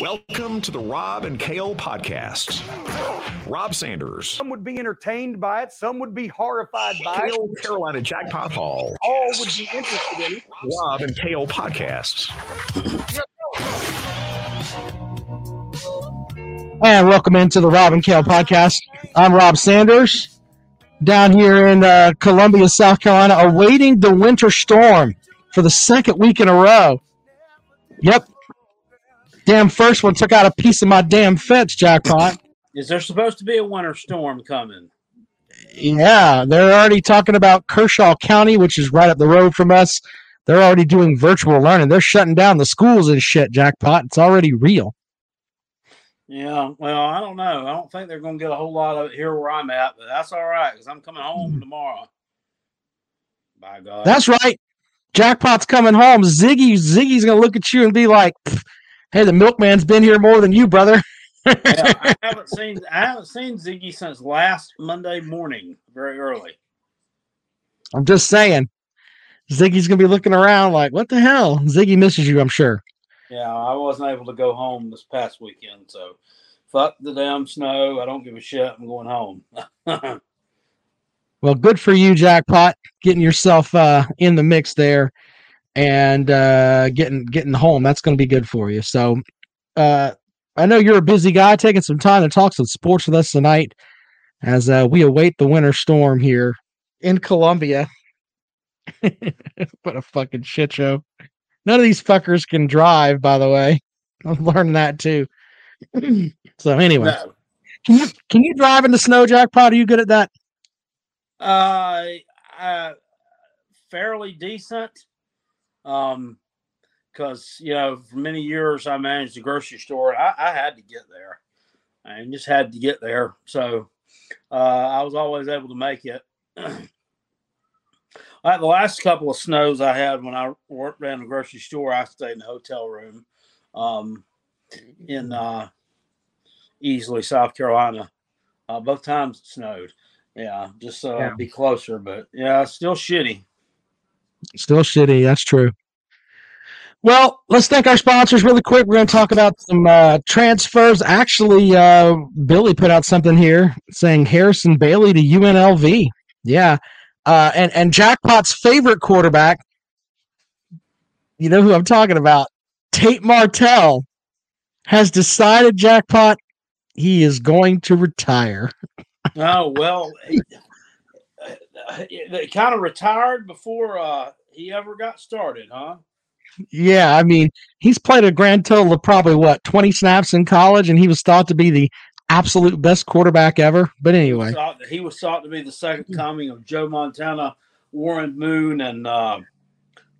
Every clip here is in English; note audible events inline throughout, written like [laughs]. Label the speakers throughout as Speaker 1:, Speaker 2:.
Speaker 1: Welcome to the Rob and Kale podcast. Rob Sanders,
Speaker 2: Some would be entertained by it. Some would be horrified by it.
Speaker 1: Carolina Jackpot Hall,
Speaker 2: All would be interested in it.
Speaker 1: Rob and Kale podcasts.
Speaker 3: And welcome into the Rob and Kale podcast. I'm Rob Sanders, down here in uh, Columbia, South Carolina, awaiting the winter storm for the second week in a row. Yep. Damn first one took out a piece of my damn fence, jackpot.
Speaker 4: Is there supposed to be a winter storm coming?
Speaker 3: Yeah, they're already talking about Kershaw County, which is right up the road from us. They're already doing virtual learning. They're shutting down the schools and shit, jackpot. It's already real.
Speaker 4: Yeah, well, I don't know. I don't think they're going to get a whole lot of it here where I'm at, but that's all right because I'm coming home hmm. tomorrow. By God.
Speaker 3: That's right. Jackpot's coming home. Ziggy, Ziggy's gonna look at you and be like, "Pff, "Hey, the milkman's been here more than you, brother."
Speaker 4: yeah, I [laughs] haven't seen I haven't seen Ziggy since last Monday morning, very early.
Speaker 3: I'm just saying. Ziggy's gonna be looking around like, "What the hell?" Ziggy misses you, I'm sure.
Speaker 4: Yeah, I wasn't able to go home this past weekend, so fuck the damn snow. I don't give a shit. I'm going home. [laughs]
Speaker 3: Well, good for you, Jackpot, getting yourself uh, in the mix there and uh, getting getting home. That's going to be good for you. So, uh, I know you're a busy guy, taking some time to talk some sports with us tonight as uh, we await the winter storm here in Columbia. [laughs] what a fucking shit show! None of these fuckers can drive, by the way. I'm learning that too. [clears throat] so, anyway,
Speaker 4: no.
Speaker 3: can you can you drive in the snow, Jackpot? Are you good at that?
Speaker 4: Uh, uh, fairly decent. Um, because you know, for many years I managed the grocery store. I, I had to get there, and just had to get there. So, uh, I was always able to make it. [clears throat] I the last couple of snows I had when I worked around the grocery store, I stayed in the hotel room, um, in uh, Easley, South Carolina. Uh, both times it snowed. Yeah, just so
Speaker 3: Yeah.
Speaker 4: I'd be closer, but yeah, still shitty.
Speaker 3: Still shitty. That's true. Well, let's thank our sponsors really quick. We're going to talk about some uh, transfers. Actually, uh, Billy put out something here saying Harrison Bailey to UNLV. Yeah, uh, and and Jackpot's favorite quarterback. You know who I'm talking about? Tate Martell has decided Jackpot he is going to retire.
Speaker 4: Oh well, they kind of retired before uh, he ever got started, huh?
Speaker 3: Yeah, I mean, he's played a grand total of probably what, 20 snaps in college, and he was thought to be the absolute best quarterback ever. But anyway,
Speaker 4: Thought he was thought to be the second coming of Joe Montana, Warren Moon, and uh,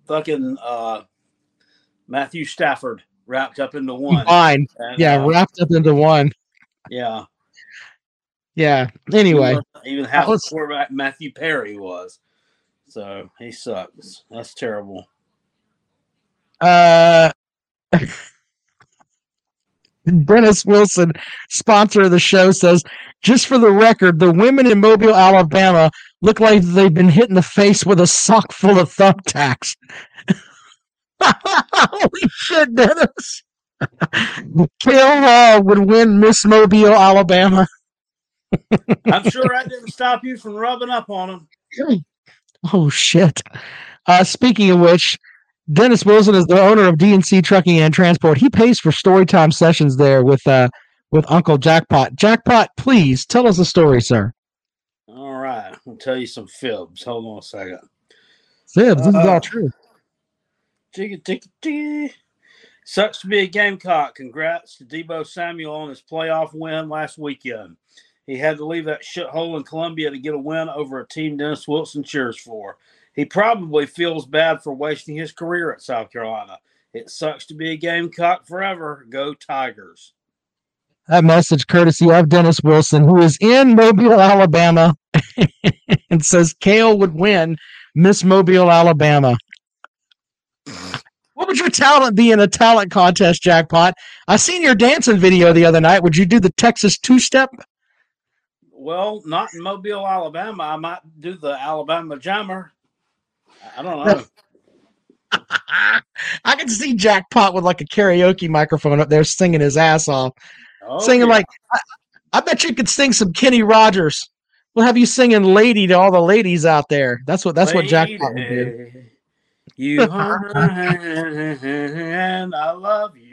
Speaker 4: fucking uh, Matthew Stafford wrapped up into one.
Speaker 3: fine.
Speaker 4: And,
Speaker 3: Yeah,
Speaker 4: uh,
Speaker 3: wrapped up into one.
Speaker 4: yeah.
Speaker 3: Yeah. Anyway,
Speaker 4: even how
Speaker 3: was-
Speaker 4: quarterback Matthew Perry was. So he sucks. That's terrible.
Speaker 3: uh, [laughs] Dennis Wilson, sponsor of the show, says, just for the record, the women in Mobile, Alabama look like they've been hit in the face with a sock full of thumbtacks. [laughs] Holy shit, Dennis. [laughs] Kale Hall would win Miss Mobile, Alabama.
Speaker 4: I'm sure that didn't stop you from rubbing up on him. [laughs]
Speaker 3: Oh shit. Uh, speaking of which, Dennis Wilson is the owner of DNC Trucking and Transport. He pays for storytime sessions there with uh with Uncle Jackpot. Jackpot, please tell us a story, sir.
Speaker 4: All right. I'll tell you some fibs. Hold on a second.
Speaker 3: Fibs, this is
Speaker 4: Uh,
Speaker 3: all true.
Speaker 4: Jigga, jigga, jigga. Sucks to be a Gamecock. Congrats to Deebo Samuel on his playoff win last weekend. He had to leave that shithole in Columbia to get a win over a team Dennis Wilson cheers for. He probably feels bad for wasting his career at South Carolina. It sucks to be a Gamecock forever. Go Tigers.
Speaker 3: That message courtesy of Dennis Wilson, who is in Mobile, Alabama, [laughs] and says Kale would win Miss Mobile, Alabama. What would your talent be in a talent contest, Jackpot? I seen your dancing video the other night. Would you do the Texas two step?
Speaker 4: Well, not in Mobile, Alabama. I might do the Alabama Jammer. I don't know. [laughs]
Speaker 3: I can see Jackpot with like a karaoke microphone up there singing his ass off,
Speaker 4: Oh,
Speaker 3: singing
Speaker 4: yeah.
Speaker 3: like, I, I bet you could sing some Kenny Rogers. We'll have you singing "Lady" to all the ladies out there. That's what that's what Jackpot would do.
Speaker 4: Lady, You and I love you.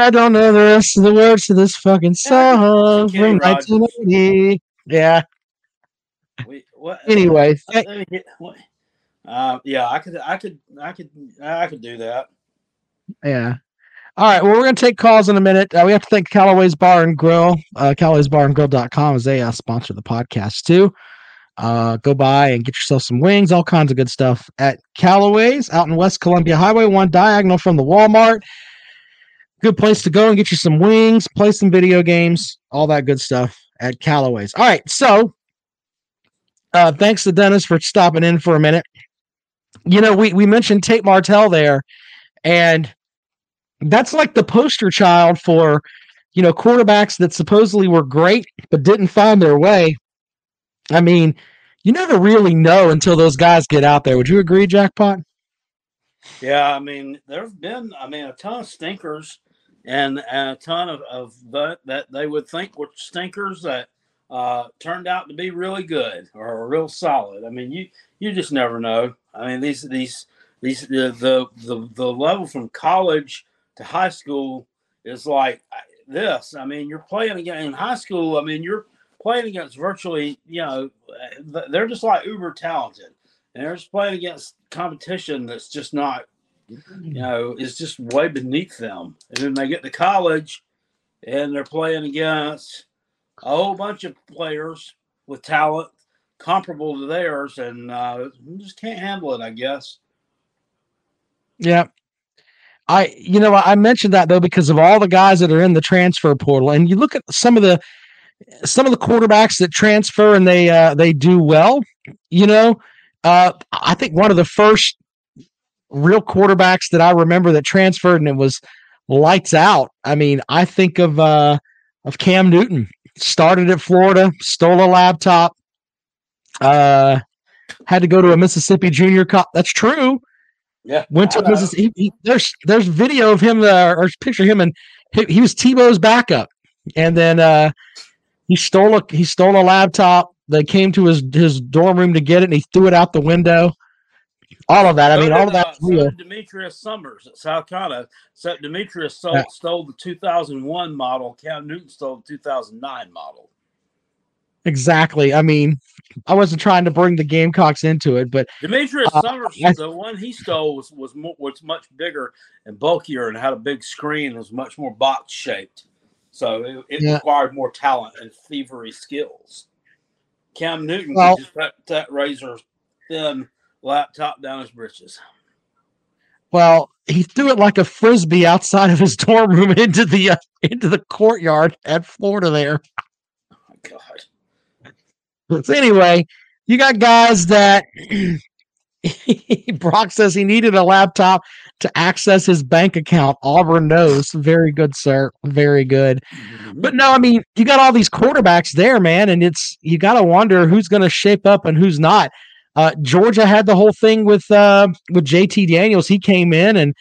Speaker 3: I don't know the rest of the words to this fucking song from 1980. Yeah.
Speaker 4: Wait, what?
Speaker 3: Anyway, th-
Speaker 4: get- what? Uh, yeah, I could, I could, I could, I could do that.
Speaker 3: Yeah. All right. Well, we're going to take calls in a minute. Uh, we have to thank Callaway's Bar and Grill. Uh, Callaway's Bar and Grill.com as they uh, sponsor of the podcast too. Uh, go by and get yourself some wings, all kinds of good stuff at Callaway's out in West Columbia Highway, one diagonal from the Walmart. Good place to go and get you some wings, play some video games, all that good stuff at Callaway's. All right. So, uh, thanks to Dennis for stopping in for a minute. You know, we, we mentioned Tate Martell there, and that's like the poster child for you know quarterbacks that supposedly were great but didn't find their way i mean you never really know until those guys get out there would you agree jackpot
Speaker 4: Yeah, I mean, there've been, I mean, a ton of stinkers, and, a ton of of that that they would think were stinkers that uh, turned out to be really good or real solid. I mean, you you just never know. I mean, these these these the the the, the level from college to high school is like this. I mean, you're playing again in high school. I mean, you're playing against virtually, you know, they're just like uber talented, and they're just playing against competition that's just not, you know, is just way beneath them. And then they get to college, and they're playing against a whole bunch of players with talent comparable to theirs, and uh, just can't handle it. I guess.
Speaker 3: yeah i you know i mentioned that though because of all the guys that are in the transfer portal and you look at some of the some of the quarterbacks that transfer and they uh they do well you know uh i think one of the first real quarterbacks that i remember that transferred and it was lights out i mean i think of uh of cam newton started at florida stole a laptop uh had to go to a mississippi junior college that's true
Speaker 4: Yeah,
Speaker 3: went to Mississippi. He, he, there's there's video of him there, or picture him and he, he was Tebow's backup, and then uh, he stole a he stole a laptop. They came to his his dorm room to get it, and he threw it out the window. All of that. I
Speaker 4: So
Speaker 3: mean,
Speaker 4: did,
Speaker 3: all of
Speaker 4: uh, so
Speaker 3: real.
Speaker 4: Demetrius Summers at South Carolina. So Demetrius stole,
Speaker 3: Yeah.
Speaker 4: stole the 2001 model. Cam Newton stole the 2009 model.
Speaker 3: Exactly. I mean, I wasn't trying to bring the Gamecocks into it, but
Speaker 4: Demetrius
Speaker 3: Uh,
Speaker 4: Summers,
Speaker 3: I-
Speaker 4: the one he stole was was, more, was much bigger and bulkier and had a big screen. and was much more box shaped, so it, it
Speaker 3: Yeah.
Speaker 4: required more talent and thievery skills. Cam Newton
Speaker 3: Well-
Speaker 4: just that razor thin laptop down his britches.
Speaker 3: well, he threw it like a frisbee outside of his [laughs] dorm room into the uh, into the courtyard at Florida there.
Speaker 4: Oh my God.
Speaker 3: So anyway, you got guys that [laughs] Brock says he needed a laptop to access his bank account. Auburn knows. Very good, sir. Very good. But no, I mean, you got all these quarterbacks there, man, and it's you got to wonder who's going to shape up and who's not. Uh, Georgia had the whole thing with uh, with JT Daniels. He came in, and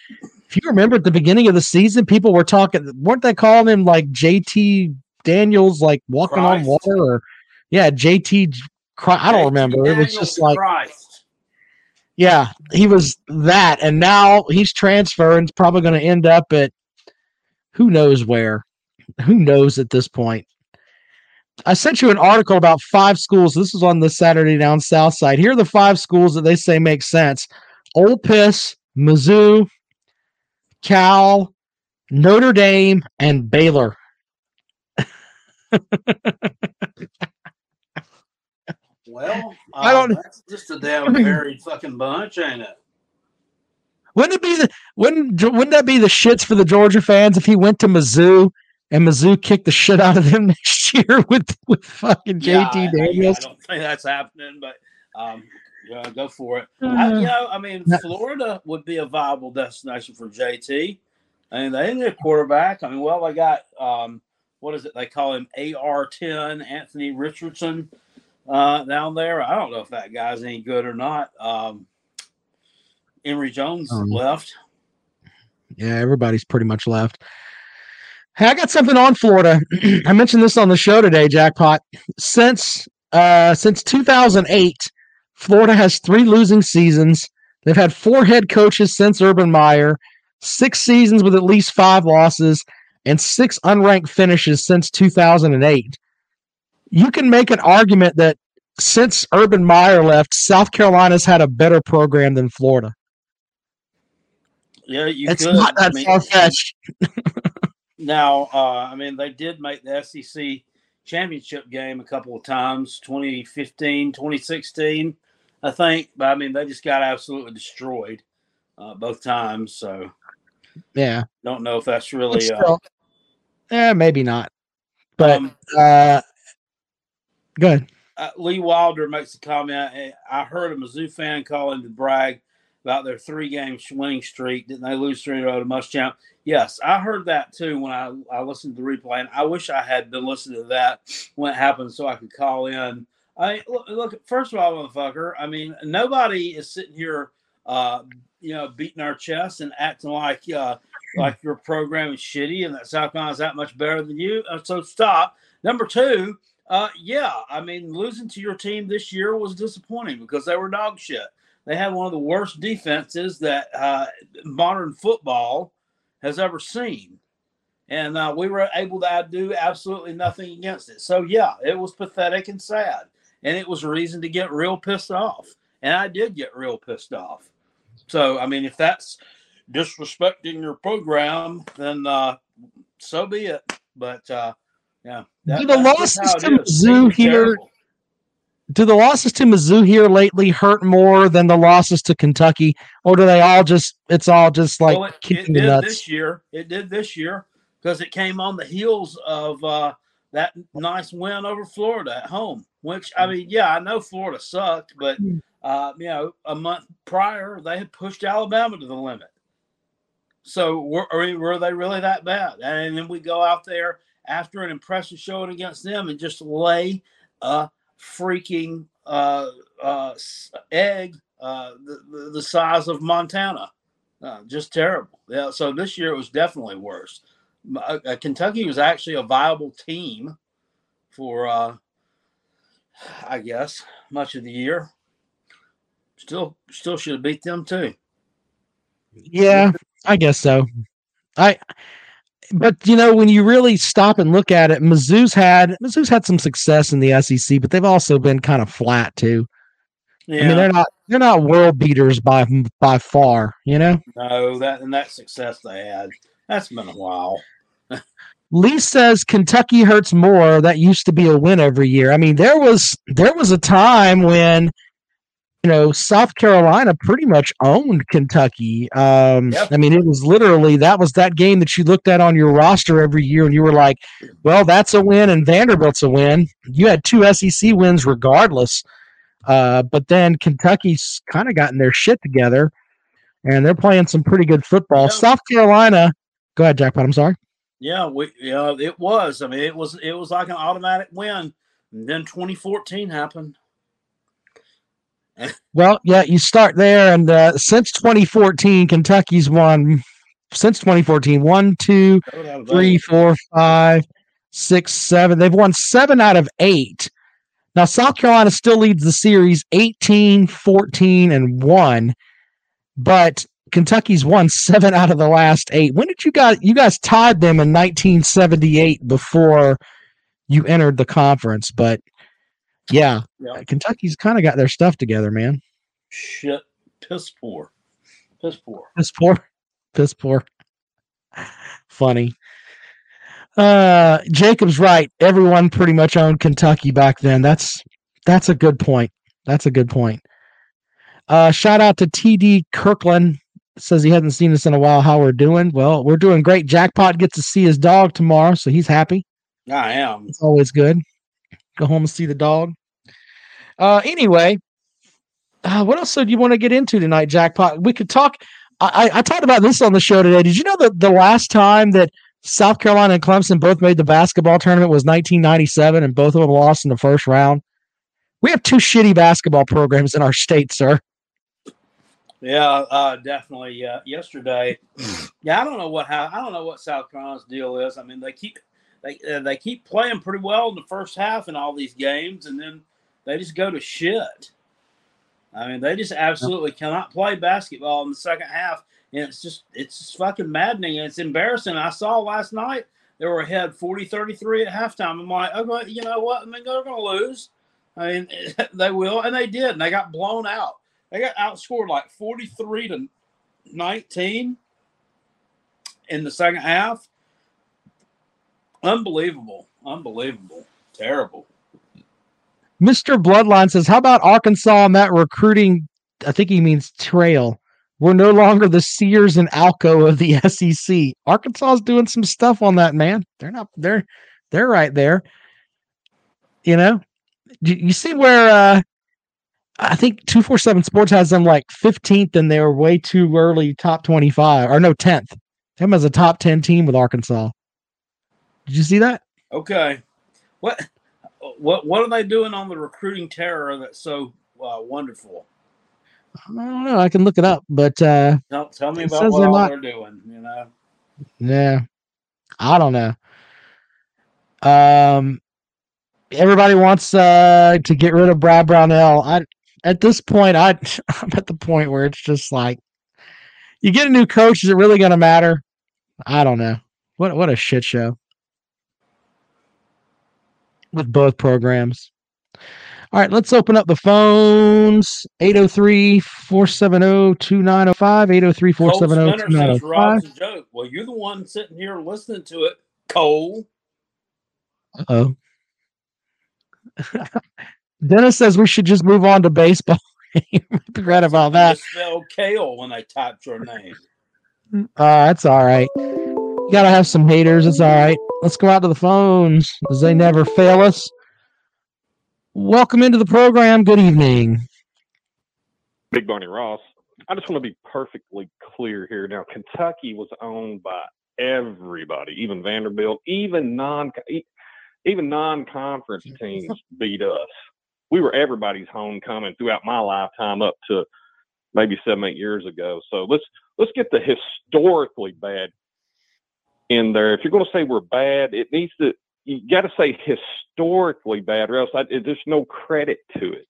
Speaker 3: if you remember at the beginning of the season, people were talking, weren't they calling him like JT Daniels, like walking on water, or yeah, JT. I don't remember. It was just like
Speaker 4: Christ.
Speaker 3: yeah, he was that, and now he's transferring. It's probably going to end up at who knows where. Who knows at this point? I sent you an article about five schools. This is on the Saturday Down South side. Here are the five schools that they say make sense: Ole Piss, Mizzou, Cal, Notre Dame, and Baylor.
Speaker 4: Well,
Speaker 3: I don't-
Speaker 4: um, That's just a damn varied fucking bunch, ain't it?
Speaker 3: Wouldn't it be the wouldn't wouldn't that be the shits for the Georgia fans if he went to Mizzou and Mizzou kicked the shit out of them [laughs] next year with with fucking
Speaker 4: Yeah,
Speaker 3: JT
Speaker 4: I- I-
Speaker 3: Daniels?
Speaker 4: I, don't think that's happening, but um, yeah, go for it. I, you know, I mean, Florida would be a viable destination for JT. I mean, they need a quarterback. I mean, well, they got um, what is it? They call him AR10, Anthony Richardson, uh, down there. I don't know if that guy's any good or not. Um, Emory Jones
Speaker 3: Um,
Speaker 4: left.
Speaker 3: Yeah, everybody's pretty much left. Hey, I got something on Florida. [clears throat] I mentioned this on the show today, Jackpot. Since uh since 2008, Florida has three losing seasons. They've had four head coaches since Urban Meyer, six seasons with at least five losses, and six unranked finishes since 2008. You can make an argument that since Urban Meyer left, South Carolina's had a better program than Florida.
Speaker 4: Yeah, you
Speaker 3: It's
Speaker 4: could.
Speaker 3: not
Speaker 4: I
Speaker 3: that
Speaker 4: mean,
Speaker 3: far fetched. [laughs]
Speaker 4: Now, uh, I mean, they did make the SEC championship game a couple of times 2015, 2016, I think. But I mean, they just got absolutely destroyed uh, both times. So
Speaker 3: Yeah.
Speaker 4: don't know if that's really. Uh,
Speaker 3: still, eh, maybe not. But
Speaker 4: um,
Speaker 3: uh, good.
Speaker 4: uh, Lee Wilder makes a comment. I heard a Mizzou fan calling to brag about their three game winning streak. Didn't they lose three in a row to Muschamp? Yes, I heard that too when I, I listened to the replay. And I wish I had been listening to that when it happened so I could call in. I look, look first of all, motherfucker. I mean, nobody is sitting here, uh, you know, beating our chests and acting like uh, like your program is shitty and that South Carolina's that much better than you. Uh, so stop. Number two, uh, yeah, I mean, losing to your team this year was disappointing because they were dog shit. They had one of the worst defenses that uh, modern football has ever seen. And uh, we were able to do absolutely nothing against it. So, yeah, it was pathetic and sad. And it was a reason to get real pissed off. And I did get real pissed off. So, I mean, if that's disrespecting your program, then uh, so be it. But, uh, yeah.
Speaker 3: Do the losses to. Mizzou here-
Speaker 4: terrible.
Speaker 3: Do the losses to Mizzou here lately hurt more than the losses to Kentucky, or do they all just? It's all just like
Speaker 4: well, it, it
Speaker 3: the
Speaker 4: did
Speaker 3: nuts.
Speaker 4: this year. It did this year because it came on the heels of uh, that nice win over Florida at home. Which I mean, yeah, I know Florida sucked, but uh, you know, a month prior they had pushed Alabama to the limit. So were, were they really that bad? And then we go out there after an impressive showing against them and just lay a freaking uh, uh, egg uh, the, the, size of Montana. Uh, just terrible. Yeah. So this year it was definitely worse. Uh, uh, Kentucky was actually a viable team for, uh, I guess, much of the year. Still, still should have beat them too.
Speaker 3: Yeah, I guess so. I, but you know, when you really stop and look at it, Mizzou's had Mizzou's had some success in the SEC, but they've also been kind of flat too.
Speaker 4: Yeah.
Speaker 3: I mean, they're not they're not world beaters by by far. You know,
Speaker 4: no, that and that success they had. That's been a while.
Speaker 3: Lee says Kentucky hurts more. That used to be a win every year. I mean, there was there was a time when you know South Carolina pretty much owned Kentucky. Um,
Speaker 4: Yep.
Speaker 3: I mean, it was literally that was that game that you looked at on your roster every year, and you were like, "Well, that's a win, and Vanderbilt's a win." You had two SEC wins regardless. Uh, but then Kentucky's kind of gotten their shit together, and they're playing some pretty good football.
Speaker 4: Yep.
Speaker 3: South Carolina, go ahead, Jackpot. I'm sorry.
Speaker 4: Yeah, we yeah, it was. I mean, it was it was like an automatic win. And then 2014 happened.
Speaker 3: Well, yeah, you start there, and uh, since 2014, Kentucky's won. Since 2014, one, two, three, four, five, six, seven. They've won seven out of eight. Now, South Carolina still leads the series 18, 14, and one, but Kentucky's won seven out of the last eight. When did you guys, you guys tied them in 1978 before you entered the conference? But yeah,
Speaker 4: Yeah.
Speaker 3: Kentucky's kind of got their stuff together, man.
Speaker 4: Shit, piss poor, piss poor.
Speaker 3: Piss poor. Piss poor. Funny. Uh Jacob's right. Everyone pretty much owned Kentucky back then. That's that's a good point. That's a good point. Uh shout out to TD Kirkland. Says he hasn't seen us in a while. How we're doing? Well, we're doing great. Jackpot gets to see his dog tomorrow, so he's happy.
Speaker 4: I am.
Speaker 3: It's always good. Go home and see the dog. Uh, anyway, uh, what else do you want to get into tonight, Jackpot? We could talk. I, I, I talked about this on the show today. Did you know that the last time that South Carolina and Clemson both made the basketball tournament was 1997, and both of them lost in the first round? We have two shitty basketball programs in our state, sir.
Speaker 4: Yeah, uh, definitely. Yeah, yesterday. [clears throat] Yeah, I don't know what how I don't know what South Carolina's deal is. I mean, they keep they uh, they keep playing pretty well in the first half in all these games, and then they just go to shit. I mean, they just absolutely cannot play basketball in the second half, and it's just it's just fucking maddening and it's embarrassing. I saw last night they were ahead 40-33 at halftime. I'm like, okay, you know what? I mean, they're to lose. I mean, [laughs] they will, and they did, and they got blown out. They got outscored like 43 to 19 in the second half. Unbelievable. Unbelievable. Terrible.
Speaker 3: Mr. Bloodline says, How about Arkansas on that recruiting? I think he means trail. We're no longer the Sears and Alco of the [laughs] SEC. Arkansas is doing some stuff on that, man. They're not, they're, they're right there. You know, you, you see where, uh, I think 247 Sports has them like 15th and they were way too early top 25 or no 10th. Them as a top 10 team with Arkansas. Did you see that?
Speaker 4: Okay. What what what are they doing on the recruiting terror that's so uh, wonderful?
Speaker 3: I don't know. I can look it up, but uh
Speaker 4: Tell, tell me about what
Speaker 3: they're not-
Speaker 4: they're doing. You know,
Speaker 3: yeah. I don't know. Um everybody wants uh to get rid of Brad Brownell. I at this point I [laughs] I'm at the point where it's just like you get a new coach, is it really gonna matter? I don't know. What what a shit show. With both programs. All right, let's open up the phones. 803-470-2905,
Speaker 4: Cole Spinner says
Speaker 3: 803-470-2905.
Speaker 4: Joke. Well, you're the one sitting here listening to it, Cole.
Speaker 3: Uh oh. [laughs] Dennis says we should just move on to baseball. [laughs] Regret about that.
Speaker 4: Spelled Kale when I typed your name.
Speaker 3: Uh, that's all right. Gotta have some haters. It's all right. Let's go out to the phones as they never fail us. Welcome into the program. Good evening.
Speaker 5: Big Barney Ross. I just want to be perfectly clear here. Now, Kentucky was owned by everybody, even Vanderbilt, even non even non-conference [laughs] teams beat us. We were everybody's homecoming throughout my lifetime up to maybe seven, eight years ago. So let's let's get the historically bad in there. If you're going to say we're bad, it needs to you got to say historically bad, or else I, there's no credit to it.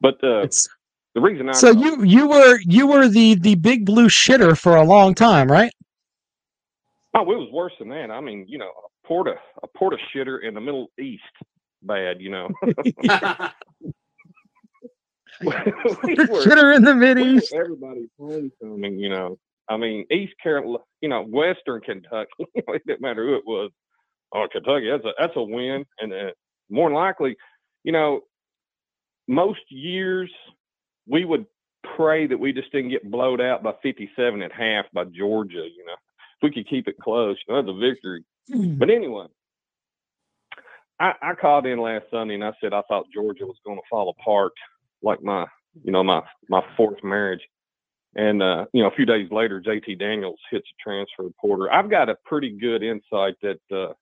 Speaker 5: But uh,
Speaker 3: It's,
Speaker 5: the reason I
Speaker 3: so you you were you were the the big blue shitter for a long time, right?
Speaker 5: Oh, it was worse than that. I mean, you know, a porta a porta shitter in the Middle East, bad. You know, [laughs] [laughs] we were,
Speaker 3: shitter in the
Speaker 5: Middle
Speaker 3: east.
Speaker 5: everybody's homecoming. You know, I mean, East Carolina, you know, Western Kentucky. [laughs] it didn't matter who it was. Oh, Kentucky, that's a that's a win, and uh, more than likely, you know, most years we would pray that we just didn't get blowed out by 57 at half by Georgia. You know, if we could keep it close, you know, that's a victory. But anyway, I, I called in last Sunday and I said I thought Georgia was going to fall apart, like my, you know, my my fourth marriage. And uh, you know, a few days later, JT Daniels hits a transfer portal. I've got a pretty good insight that uh,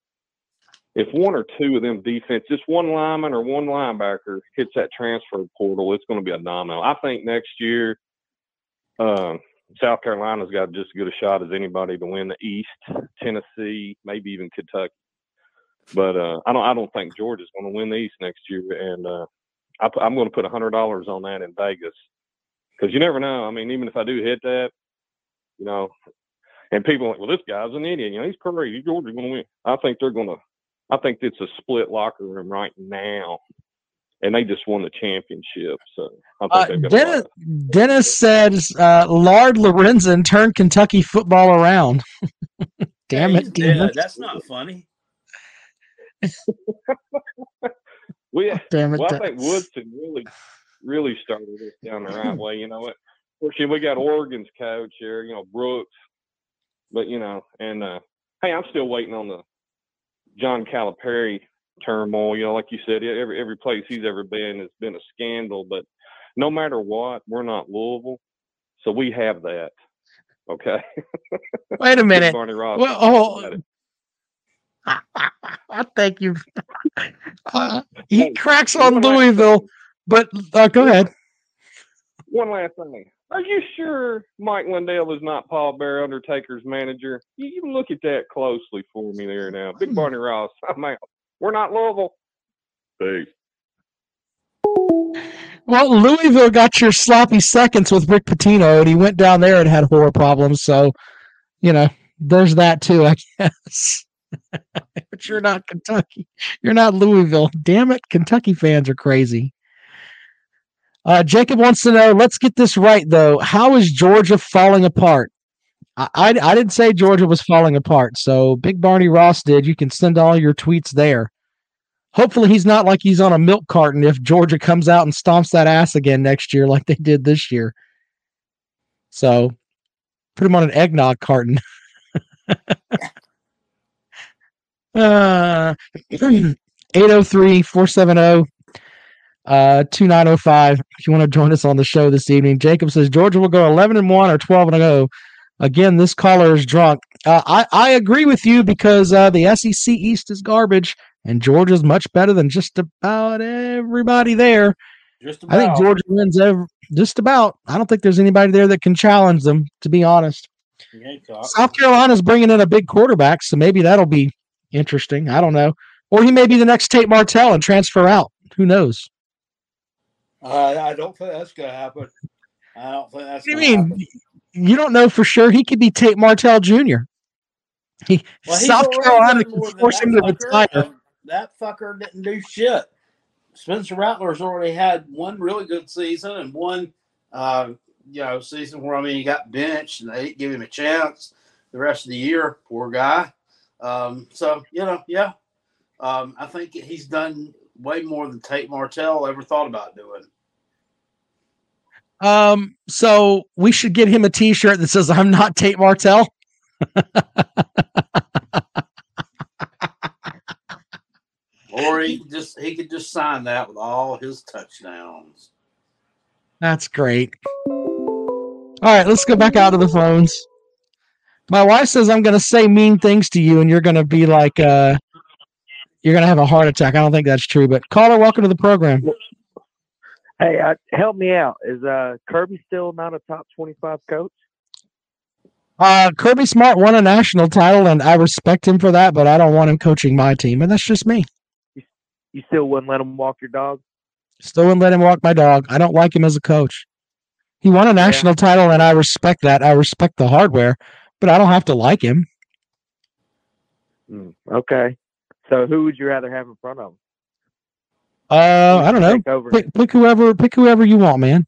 Speaker 5: if one or two of them defense, just one lineman or one linebacker hits that transfer portal, it's going to be a domino. I think next year, um, South Carolina's got just as good a shot as anybody to win the East. Tennessee, maybe even Kentucky. But uh, I don't. I don't think Georgia's going to win the East next year, and uh, I, am going to put hundred dollars on that in Vegas because you never know. I mean, even if I do hit that, you know, and people are like, well, this guy's an idiot. You know, he's crazy. Georgia's going to win. I think they're going to. I think it's a split locker room right now, and they just won the championship. So I think
Speaker 3: Uh,
Speaker 5: they've got a
Speaker 3: Dennis,
Speaker 5: of-
Speaker 3: Dennis says uh, Lard Lorenzen turned Kentucky football around. [laughs] Damn
Speaker 4: He's
Speaker 3: it,
Speaker 4: dead.
Speaker 3: Dennis.
Speaker 4: That's not funny. [laughs]
Speaker 5: we
Speaker 3: Damn it.
Speaker 5: Well, I
Speaker 3: Dennis.
Speaker 5: think Woodson really, really started this down the right [laughs] way. You know what? Course, we got Oregon's coach here, you know, Brooks. But, you know, and uh, hey, I'm still waiting on the John Calipari turmoil. You know, like you said, every every place he's ever been has been a scandal. But no matter what, we're not Louisville. So we have that. Okay.
Speaker 3: Wait a [laughs] minute.
Speaker 5: Barney Ross.
Speaker 3: Well, oh, I thank you. [laughs] Uh, he cracks on Louisville, but uh, go ahead.
Speaker 5: One last thing. Are you sure Mike Lindell is not Paul Bearer Undertaker's manager? You, you look at that closely for me there now. Big Barney Ross, I'm out. We're not Louisville. Peace.
Speaker 3: Well, Louisville got your sloppy seconds with Rick Pitino, and he went down there and had horror problems. So, you know, there's that too, I guess. [laughs] but you're not Kentucky. You're not Louisville. Damn it, Kentucky fans are crazy. Uh, Jacob wants to know. Let's get this right, though. How is Georgia falling apart? I, I, I didn't say Georgia was falling apart. So Big Barney Ross did. You can send all your tweets there. Hopefully, he's not like he's on a milk carton if Georgia comes out and stomps that ass again next year, like they did this year. So put him on an eggnog carton. [laughs] uh, [clears throat] 803 470 uh 2905 if you want to join us on the show this evening jacob says georgia will go 11 and 1 or 12 and 0 again this caller is drunk. Uh, i i agree with you because uh the sec east is garbage and georgia's much better than just about everybody there.
Speaker 4: Just
Speaker 3: i think georgia wins every, just about. I don't think there's anybody there that can challenge them to be honest. South carolina's bringing in a big quarterback so maybe that'll be interesting. I don't know. Or he may be the next tate martell and transfer out. Who knows
Speaker 4: Uh, I don't think that's going to happen. I don't think that's.
Speaker 3: What do you mean?
Speaker 4: happen.
Speaker 3: You don't know for sure. He could be Tate Martell Jr. He,
Speaker 4: Well,
Speaker 3: South Carolina can force
Speaker 4: that
Speaker 3: him to
Speaker 4: fucker,
Speaker 3: retire.
Speaker 4: That fucker didn't do shit. Spencer Rattler's already had one really good season and one, uh, you know, season where I mean he got benched and they didn't give him a chance the rest of the year. Poor guy. Um, so you know, yeah, um, I think he's done way more than Tate Martell ever thought about doing.
Speaker 3: Um, so we should get him a T-shirt that says "I'm not Tate Martell." [laughs]
Speaker 4: Or he could just he could just sign that with all his touchdowns.
Speaker 3: That's great. All right, let's go back out to the phones. My wife says I'm going to say mean things to you, and you're going to be like, uh, you're going to have a heart attack. I don't think that's true, but caller, welcome to the program.
Speaker 6: Hey, uh, help me out. Is uh, Kirby still not a top 25 coach?
Speaker 3: Uh, Kirby Smart won a national title, and I respect him for that, but I don't want him coaching my team, and that's just me.
Speaker 6: You still wouldn't let him walk your dog?
Speaker 3: Still wouldn't let him walk my dog. I don't like him as a coach. He won a national title, and I respect that. I respect the hardware, but I don't have to like him.
Speaker 6: Mm, okay. So who would you rather have in front of him?
Speaker 3: Uh, I don't know.
Speaker 6: should take over?
Speaker 3: Pick, pick whoever, pick whoever you want, man.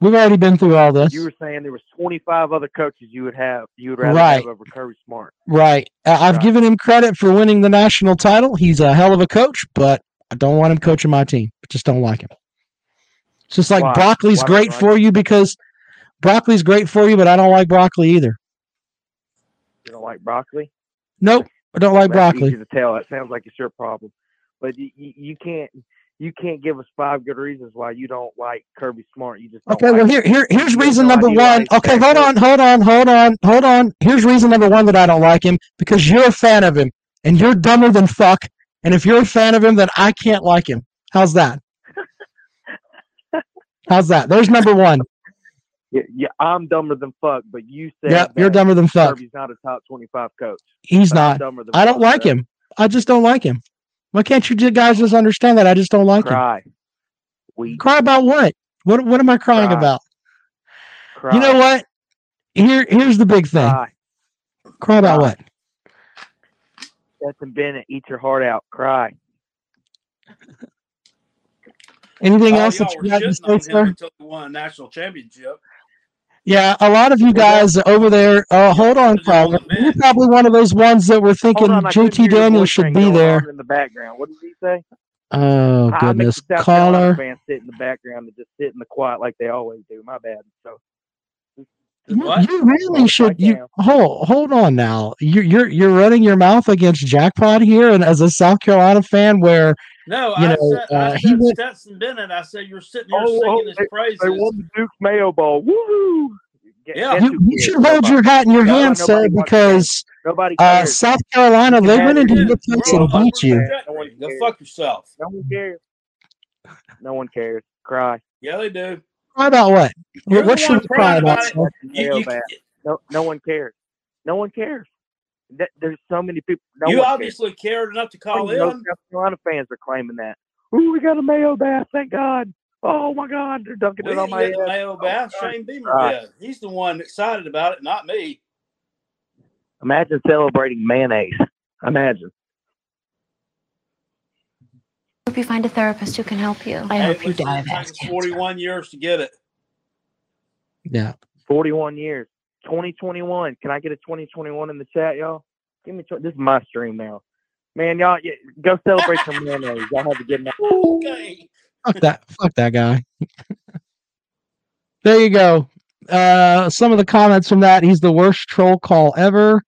Speaker 3: We've already been through all this,
Speaker 6: You were saying there was 25 other coaches you would have you would rather
Speaker 3: Right.
Speaker 6: have over Kirby Smart.
Speaker 3: right? I've
Speaker 6: Right.
Speaker 3: given him credit for winning the national title. He's a hell of a coach, but I don't want him coaching my team. I just don't like him. It's just like
Speaker 6: Why?
Speaker 3: broccoli's
Speaker 6: Why
Speaker 3: great
Speaker 6: like
Speaker 3: for you because broccoli's great for you, but I don't like broccoli either.
Speaker 6: You don't like broccoli?
Speaker 3: Nope, I don't like
Speaker 6: That's
Speaker 3: broccoli.
Speaker 6: easy to tell. That sounds like it's your problem. But you, you, can't you can't give us five good reasons why you don't like Kirby Smart. You just
Speaker 3: Okay, well here here here's reason number one. Okay, hold on, hold on, hold on, hold on. Here's reason number one that I don't like him because you're a fan of him and you're dumber than fuck. And if you're a fan of him, then I can't like him. How's that? [laughs] How's that? There's number one.
Speaker 6: Yeah, yeah, I'm dumber than fuck, but you said
Speaker 3: Yep, you're dumber than fuck.
Speaker 6: Kirby's not a top 25 coach.
Speaker 3: He's
Speaker 6: But
Speaker 3: not.
Speaker 6: dumber than
Speaker 3: I don't
Speaker 6: fuck,
Speaker 3: like
Speaker 6: so
Speaker 3: him. I just don't like him. Why can't you guys just understand that? I just don't like him.
Speaker 6: Cry. We
Speaker 3: Cry about what? What what am I crying
Speaker 6: Cry.
Speaker 3: about?
Speaker 6: cry.
Speaker 3: You know what? Here here's the big thing.
Speaker 6: Cry.
Speaker 3: Cry about
Speaker 6: Cry.
Speaker 3: what?
Speaker 6: Stetson Bennett, eat your heart out. Cry.
Speaker 3: Anything
Speaker 4: All
Speaker 3: else that
Speaker 4: y'all were
Speaker 3: got to
Speaker 4: shitting on
Speaker 3: say,
Speaker 4: him
Speaker 3: sir?
Speaker 4: until he won a national championship.
Speaker 3: Yeah, a lot of you guys over there. Uh, hold on,
Speaker 4: Put it on
Speaker 3: caller.
Speaker 4: the bench.
Speaker 3: You're probably one of those ones that were thinking
Speaker 6: on,
Speaker 3: JT Daniels should be there.
Speaker 6: in the background. What did he say?
Speaker 3: Oh
Speaker 6: I- I
Speaker 3: goodness,
Speaker 6: Carolina
Speaker 3: caller.
Speaker 6: fans sit in the background and just sit in the quiet like they always do. My bad. So
Speaker 4: What?
Speaker 3: you really should. You hold hold on now. You're you're you're running your mouth against Jackpot here, and as a South Carolina fan, where
Speaker 4: No,
Speaker 3: You
Speaker 4: I
Speaker 3: know,
Speaker 4: said,
Speaker 3: uh,
Speaker 4: I
Speaker 3: he
Speaker 4: said
Speaker 3: went-
Speaker 4: Stetson Bennett. I said you're sitting here
Speaker 6: Oh,
Speaker 4: singing
Speaker 6: oh,
Speaker 4: his
Speaker 6: they
Speaker 4: praises.
Speaker 6: the Duke's Mayo Bowl. Woo!
Speaker 4: Yeah.
Speaker 3: you, you should hold your hat in your
Speaker 6: No,
Speaker 3: hand, sir, because
Speaker 6: Nobody
Speaker 3: uh,
Speaker 6: cares.
Speaker 3: South Carolina
Speaker 6: You
Speaker 3: they
Speaker 6: can
Speaker 3: went into
Speaker 6: it.
Speaker 3: your place and beat you.
Speaker 6: No one
Speaker 4: Go
Speaker 6: cares.
Speaker 4: fuck yourself.
Speaker 6: no one cares. No one cares. Cry.
Speaker 4: Yeah, they do.
Speaker 3: Cry about what?
Speaker 4: You're
Speaker 3: What, what should
Speaker 4: one
Speaker 3: we cry about?
Speaker 4: about it. You, you.
Speaker 7: No, no one cares. No one cares. Th- There's so many people. No
Speaker 4: you
Speaker 7: one cares.
Speaker 4: obviously cared enough to call
Speaker 7: No
Speaker 4: in.
Speaker 7: South Carolina fans are claiming that. Ooh, we got a Mayo bath. Thank God. Oh my God, they're dunking
Speaker 4: We
Speaker 7: it on
Speaker 4: didn't
Speaker 7: my
Speaker 4: get the
Speaker 7: head.
Speaker 4: Mayo
Speaker 7: Oh,
Speaker 4: Bath. Shane Beamer
Speaker 7: Right.
Speaker 4: did. He's the one excited about it, not me.
Speaker 7: Imagine celebrating mayonnaise. Imagine.
Speaker 8: hope you find a therapist who can help you.
Speaker 9: I
Speaker 4: Hey,
Speaker 9: hope you die
Speaker 4: it
Speaker 9: of
Speaker 4: took
Speaker 9: ass
Speaker 4: us
Speaker 9: cancer.
Speaker 4: 41 years to get it.
Speaker 3: Yeah.
Speaker 7: 41 years. 2021. Can I get a 2021 in the chat, y'all? Give me. Tw- this is my stream now. Man, y'all yeah, go celebrate some mayonnaise. Y'all have a good night.
Speaker 4: Okay.
Speaker 3: Fuck that. Fuck that guy. there you go. Uh, some of the comments from that. He's the worst troll call ever.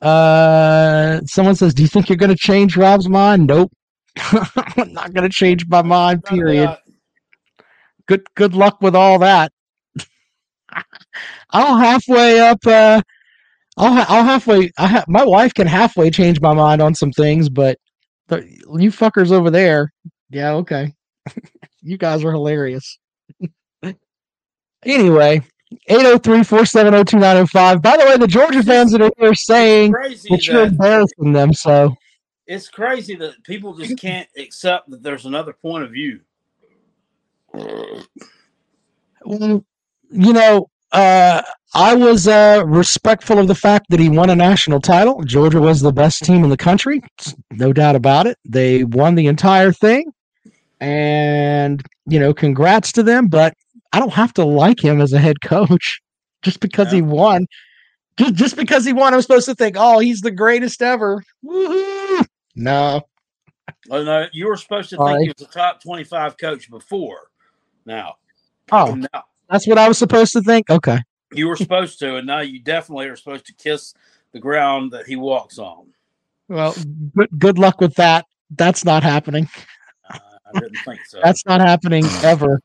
Speaker 3: Uh, someone says, "Do you think you're going to change Rob's mind?" Nope. [laughs] I'm not going to change my mind. Period. Good. Good luck with all that. I'll halfway up. Uh, I'll ha- I'll halfway. I ha- my wife can halfway change my mind on some things, but the, you fuckers over there, yeah, okay. [laughs] you guys are hilarious. [laughs] anyway, 803-470-2905. By the way, the Georgia fans that are here saying that you're
Speaker 4: that
Speaker 3: embarrassing them, so
Speaker 4: it's crazy that people just can't accept that there's another point of view.
Speaker 3: well, you know, uh, I was uh, respectful of the fact that he won a national title. Georgia was the best team in the country, no doubt about it. They won the entire thing, and you know, congrats to them. But I don't have to like him as a head coach [laughs] just because he won. Just, just because he won, I'm supposed to think, oh, he's the greatest ever. Woohoo! No,
Speaker 4: Oh, no, you were supposed to think he was a top 25 coach before. Now,
Speaker 3: oh,
Speaker 4: now
Speaker 3: that's what I was supposed to think. Okay,
Speaker 4: you were supposed to, and now you definitely are supposed to kiss the ground that he walks on.
Speaker 3: well, good, good luck with that. That's not happening.
Speaker 4: Uh, I didn't think so.
Speaker 3: That's not happening ever.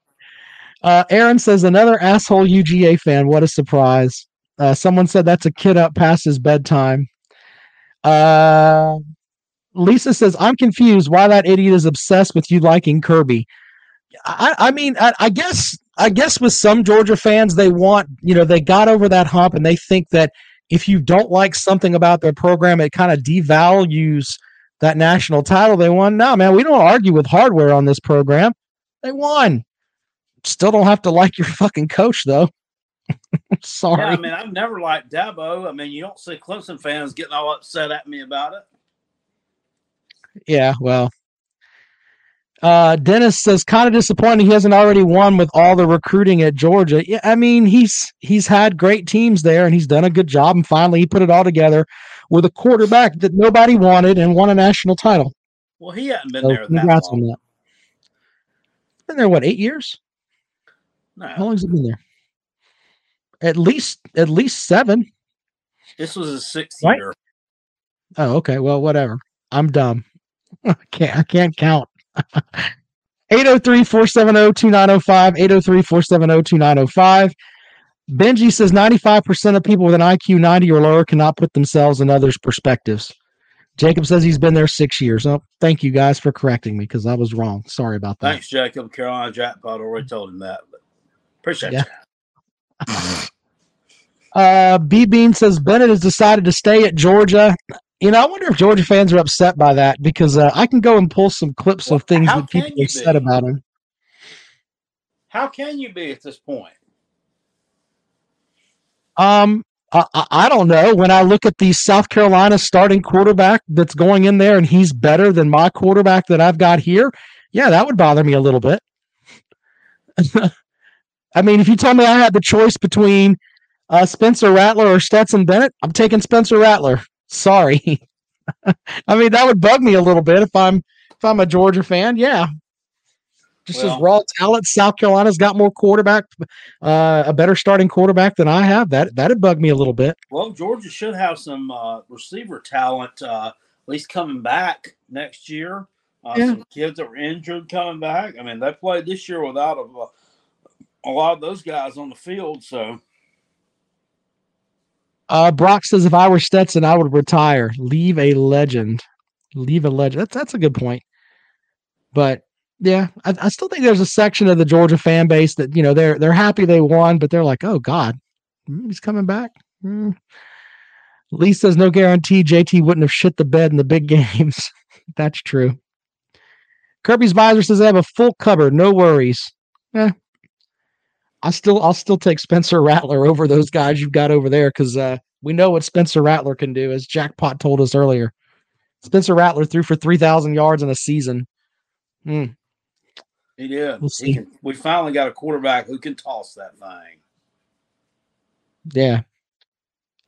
Speaker 3: Uh, Aaron says another asshole UGA fan. What a surprise! Uh, someone said that's a kid up past his bedtime. Uh, Lisa says I'm confused why that idiot is obsessed with you liking Kirby. I, I mean, I, I guess I guess with some Georgia fans, they want you know they got over that hump and they think that if you don't like something about their program, it kind of devalues that national title they won. No, man, we don't argue with hardware on this program. They won. Still don't have to like your fucking coach though. [laughs] Sorry.
Speaker 4: Yeah, I mean, I've never liked Dabo. I mean, you don't see Clemson fans getting all upset at me about it.
Speaker 3: Yeah, well. Uh, Dennis says kind of disappointed he hasn't already won with all the recruiting at Georgia. Yeah, I mean he's he's had great teams there and he's done a good job and finally he put it all together with a quarterback that nobody wanted and won a national title.
Speaker 4: Well, he hadn't been
Speaker 3: So
Speaker 4: there that
Speaker 3: congrats on that. Been there what eight years? How
Speaker 4: No,
Speaker 3: long has he been there? At least at least seven.
Speaker 4: this was his sixth
Speaker 3: Right.
Speaker 4: year.
Speaker 3: Oh, okay. Well, whatever. I'm dumb. [laughs] I can't I can't count. 803-470-2905, 803-470-2905. Benji says 95% of people with an IQ 90 or lower cannot put themselves in others' perspectives. Jacob says he's been there six years. Oh, thank you guys for correcting me because I was wrong. Sorry about that.
Speaker 4: Thanks, Jacob. Carolina Jackpot already told him that. But appreciate
Speaker 3: Yeah.
Speaker 4: you. [laughs]
Speaker 3: Uh, B Bean says Bennett has decided to stay at Georgia. You know, I wonder if Georgia fans are upset by that because uh, I can go and pull some clips
Speaker 4: Well,
Speaker 3: of things that people have said about him.
Speaker 4: How can you be at this point?
Speaker 3: Um, I, I don't know. When I look at the South Carolina starting quarterback that's going in there and he's better than my quarterback that I've got here, yeah, that would bother me a little bit. [laughs] I mean, if you told me I had the choice between uh, Spencer Rattler or Stetson Bennett, I'm taking Spencer Rattler. Sorry. [laughs] I mean, that would bug me a little bit if I'm if I'm a Georgia fan. Yeah. Just as raw talent, South Carolina's got more quarterback, uh, a better starting quarterback than I have. That that'd bug me a little bit.
Speaker 4: Well, Georgia should have some uh, receiver talent, uh, at least coming back next year. Uh,
Speaker 3: Yeah.
Speaker 4: Some kids that were injured coming back. I mean, they played this year without a, a lot of those guys on the field. So,
Speaker 3: Uh, Brock says if I were Stetson, I would retire. Leave a legend. Leave a legend. That's that's a good point. But Yeah, I, I still think there's a section of the Georgia fan base that you know they're they're happy they won, but they're like, oh God, mm, he's coming back. Mm. Lee says no guarantee JT wouldn't have shit the bed in the big [laughs] games. That's true. Kirby's visor says I have a full cupboard, no worries. Eh, I still I'll still take Spencer Rattler over those guys you've got over there because uh, we know what Spencer Rattler can do, as Jackpot told us earlier. Spencer Rattler threw for three thousand yards in a season. Hmm.
Speaker 4: He did.
Speaker 3: We'll
Speaker 4: He can, we finally got a quarterback who can toss that thing.
Speaker 3: Yeah.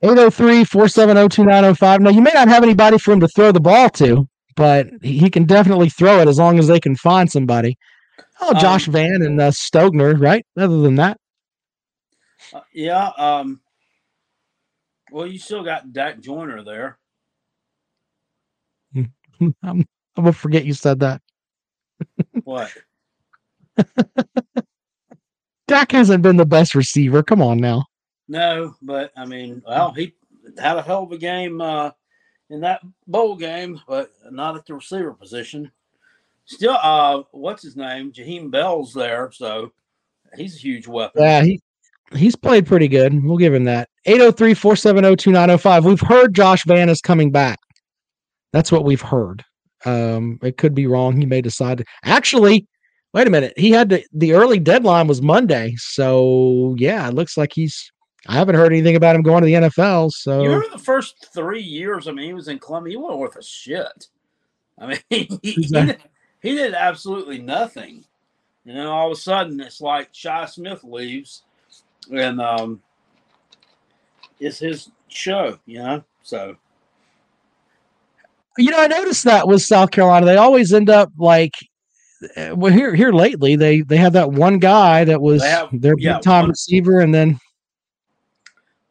Speaker 3: 803-470-2905. Now you may not have anybody for him to throw the ball to, but he he can definitely throw it as long as they can find somebody. Oh, Josh
Speaker 4: Um,
Speaker 3: Vann and uh, Stogner, right? Other than that,
Speaker 4: Uh, yeah. Um. Well, you still got Dak Joyner there. [laughs]
Speaker 3: I'm, I'm gonna forget you said that.
Speaker 4: What? [laughs]
Speaker 3: Dak hasn't been the best receiver. Come on now.
Speaker 4: No, but I mean, well, he had a hell of a game uh, in that bowl game, but not at the receiver position. Still, uh, what's his name? Jaheim Bell's there, so he's a huge weapon.
Speaker 3: Yeah, he he's played pretty good. We'll give him that. 803-470-2905. We've heard Josh Vann is coming back. That's what we've heard. Um, it could be wrong. He may decide to actually wait a minute. He had to, the early deadline was Monday. So yeah, it looks like he's I haven't heard anything about him going to the NFL. So
Speaker 4: You remember the first three years? I mean, he was in Columbia. He wasn't worth a shit. I mean, [laughs] he,
Speaker 3: Exactly.
Speaker 4: He did absolutely nothing. And then all of a sudden, it's like Shi Smith leaves, and um, it's his show, you know. So
Speaker 3: you know, I noticed that with South Carolina, they always end up like uh, well here here lately they they have that one guy that was
Speaker 4: have-
Speaker 3: their
Speaker 4: yeah,
Speaker 3: big time receiver and then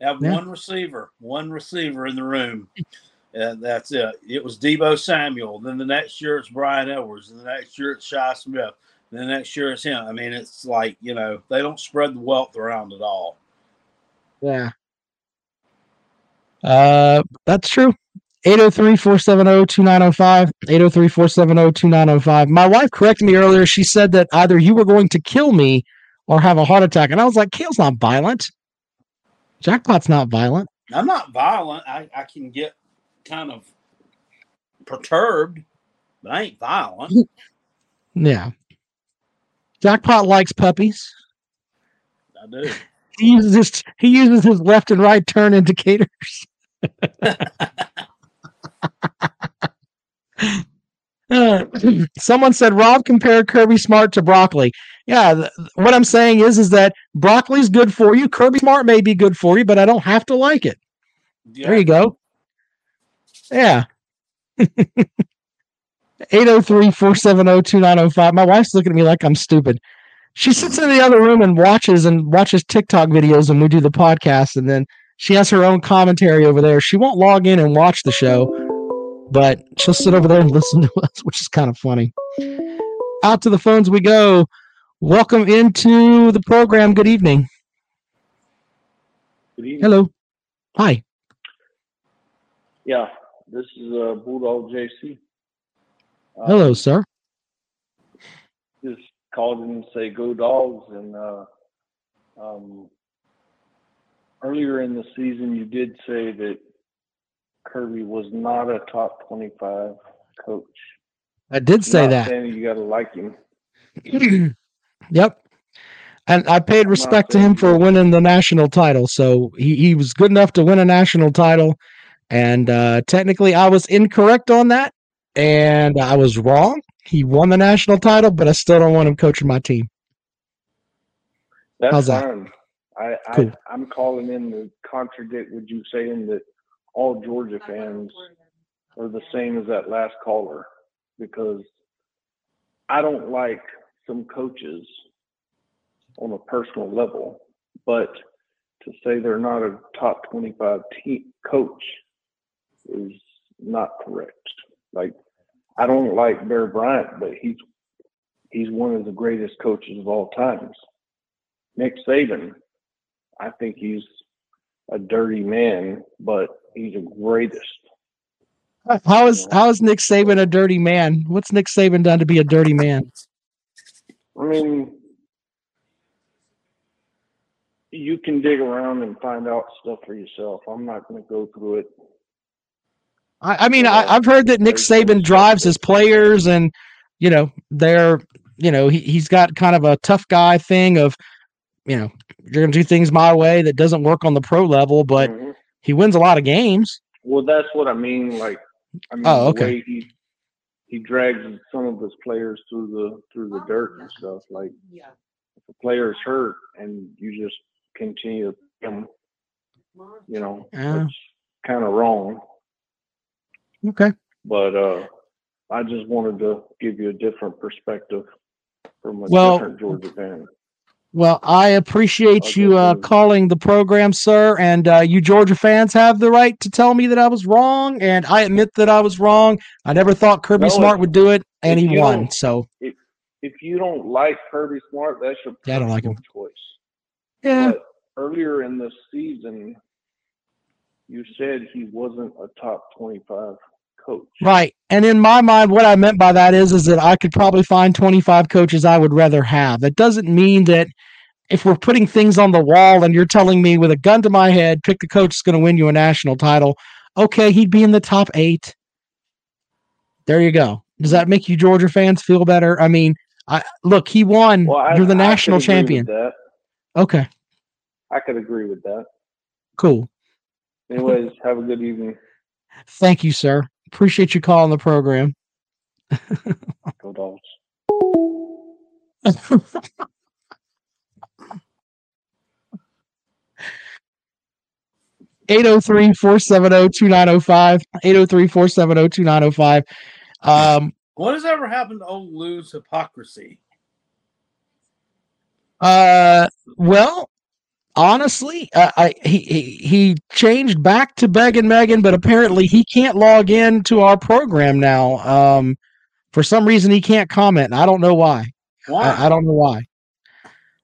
Speaker 4: they have
Speaker 3: Yeah.
Speaker 4: one receiver, one receiver in the room. And that's it. It was Deebo Samuel. Then the next year it's Bryan Edwards. And the next year it's Shi Smith. And the next year it's him. I mean, it's like, you know, they don't spread the wealth around at all.
Speaker 3: Yeah. Uh, that's true. 803-470-2905, 803-470-2905. My wife corrected me earlier. She said that either you were going to kill me or have a heart attack. And I was like, Kale's not violent. Jackpot's not violent.
Speaker 4: I'm not violent. I, I can get kind of perturbed, but I ain't violent. [laughs]
Speaker 3: Yeah. Jackpot likes puppies.
Speaker 4: I do. [laughs]
Speaker 3: He uses his he uses his left and right turn indicators. [laughs] Uh, someone said Rob compared Kirby Smart to broccoli. Yeah, th- what I'm saying is is that broccoli's good for you. Kirby Smart may be good for you, but I don't have to like it. There you go. Yeah. 803-470-2905. My wife's looking at me like I'm stupid. She sits in the other room and watches and watches TikTok videos when we do the podcast, and then she has her own commentary over there. She won't log in and watch the show, but she'll sit over there and [laughs] listen to us, which is kind of funny. Out to the phones we go. Welcome into the program. Good evening.
Speaker 9: Good evening.
Speaker 3: Hello. Hi.
Speaker 9: Yeah, this is uh, Bulldog JC. Uh,
Speaker 3: Hello, sir.
Speaker 9: Just called in to say go dogs. And uh, um, earlier in the season, you did say that Kirby was not a top 25 coach.
Speaker 3: I did say
Speaker 9: Not
Speaker 3: that.
Speaker 9: you got to like him. [clears throat]
Speaker 3: yep. And I paid respect to him for winning the national title. So he, he was good enough to win a national title. And uh, technically, I was incorrect on that. And I was wrong. He won the national title, but I still don't want him coaching my team.
Speaker 9: That's
Speaker 3: How's that?
Speaker 9: fine. I,
Speaker 3: Cool.
Speaker 9: I, I'm calling in to contradict what you saying that all Georgia fans are the same as that last caller because I don't like some coaches on a personal level, but to say they're not a top 25 team coach is not correct. Like, I don't like Bear Bryant, but he's he's one of the greatest coaches of all times. Nick Saban, I think he's a dirty man, but he's the greatest.
Speaker 3: How is how is Nick Saban a dirty man? What's Nick Saban done to be a dirty man?
Speaker 9: I mean, you can dig around and find out stuff for yourself. I'm not going to go through it.
Speaker 3: I, I mean, I. I've heard that Nick Saban drives his players, and you know they're you know he he's got kind of a tough guy thing of you know you're gonna do things my way that doesn't work on the pro level, but
Speaker 9: Mhm.
Speaker 3: he wins a lot of games.
Speaker 9: Well, that's what I mean. Like, I mean,
Speaker 3: Oh, okay.
Speaker 9: he he drags some of his players through the through the dirt and stuff. Like, yeah. if a player's hurt and you just continue to him, you know,
Speaker 3: Yeah.
Speaker 9: that's kind of wrong.
Speaker 3: Okay.
Speaker 9: But uh, I just wanted to give you a different perspective from a
Speaker 3: Well-
Speaker 9: different Georgia fan.
Speaker 3: Well, I appreciate you uh, calling the program, sir. And uh, you Georgia fans have the right to tell me that I was wrong, and I admit that I was wrong. I never thought Kirby
Speaker 9: No,
Speaker 3: Smart
Speaker 9: if-
Speaker 3: would do it, and he won. So
Speaker 9: If if you don't like Kirby Smart, that's your
Speaker 3: Yeah, I don't like him.
Speaker 9: choice.
Speaker 3: yeah,
Speaker 9: But earlier in the season, you said he wasn't a top 25 coach.
Speaker 3: right. And in my mind, what I meant by that is, is that I could probably find 25 coaches I would rather have. That doesn't mean that if we're putting things on the wall and you're telling me with a gun to my head, pick the coach that's going to win you a national title, okay, he'd be in the top eight. There you go. Does that make you Georgia fans feel better? I mean, I look, he won.
Speaker 9: Well, I,
Speaker 3: you're the
Speaker 9: I
Speaker 3: national champion. Okay,
Speaker 9: I could agree with that.
Speaker 3: cool.
Speaker 9: Anyways, have a good evening.
Speaker 3: Thank you, sir. Appreciate you calling the program.
Speaker 9: Go dogs.
Speaker 3: 803-470-2905 803-470-2905 um
Speaker 4: What has ever happened to old Lou's hypocrisy?
Speaker 3: uh well honestly uh, I he, he he changed back to begging Megan but apparently he can't log in to our program now um for some reason he can't comment and I don't know why
Speaker 4: Why?
Speaker 3: I, I don't know why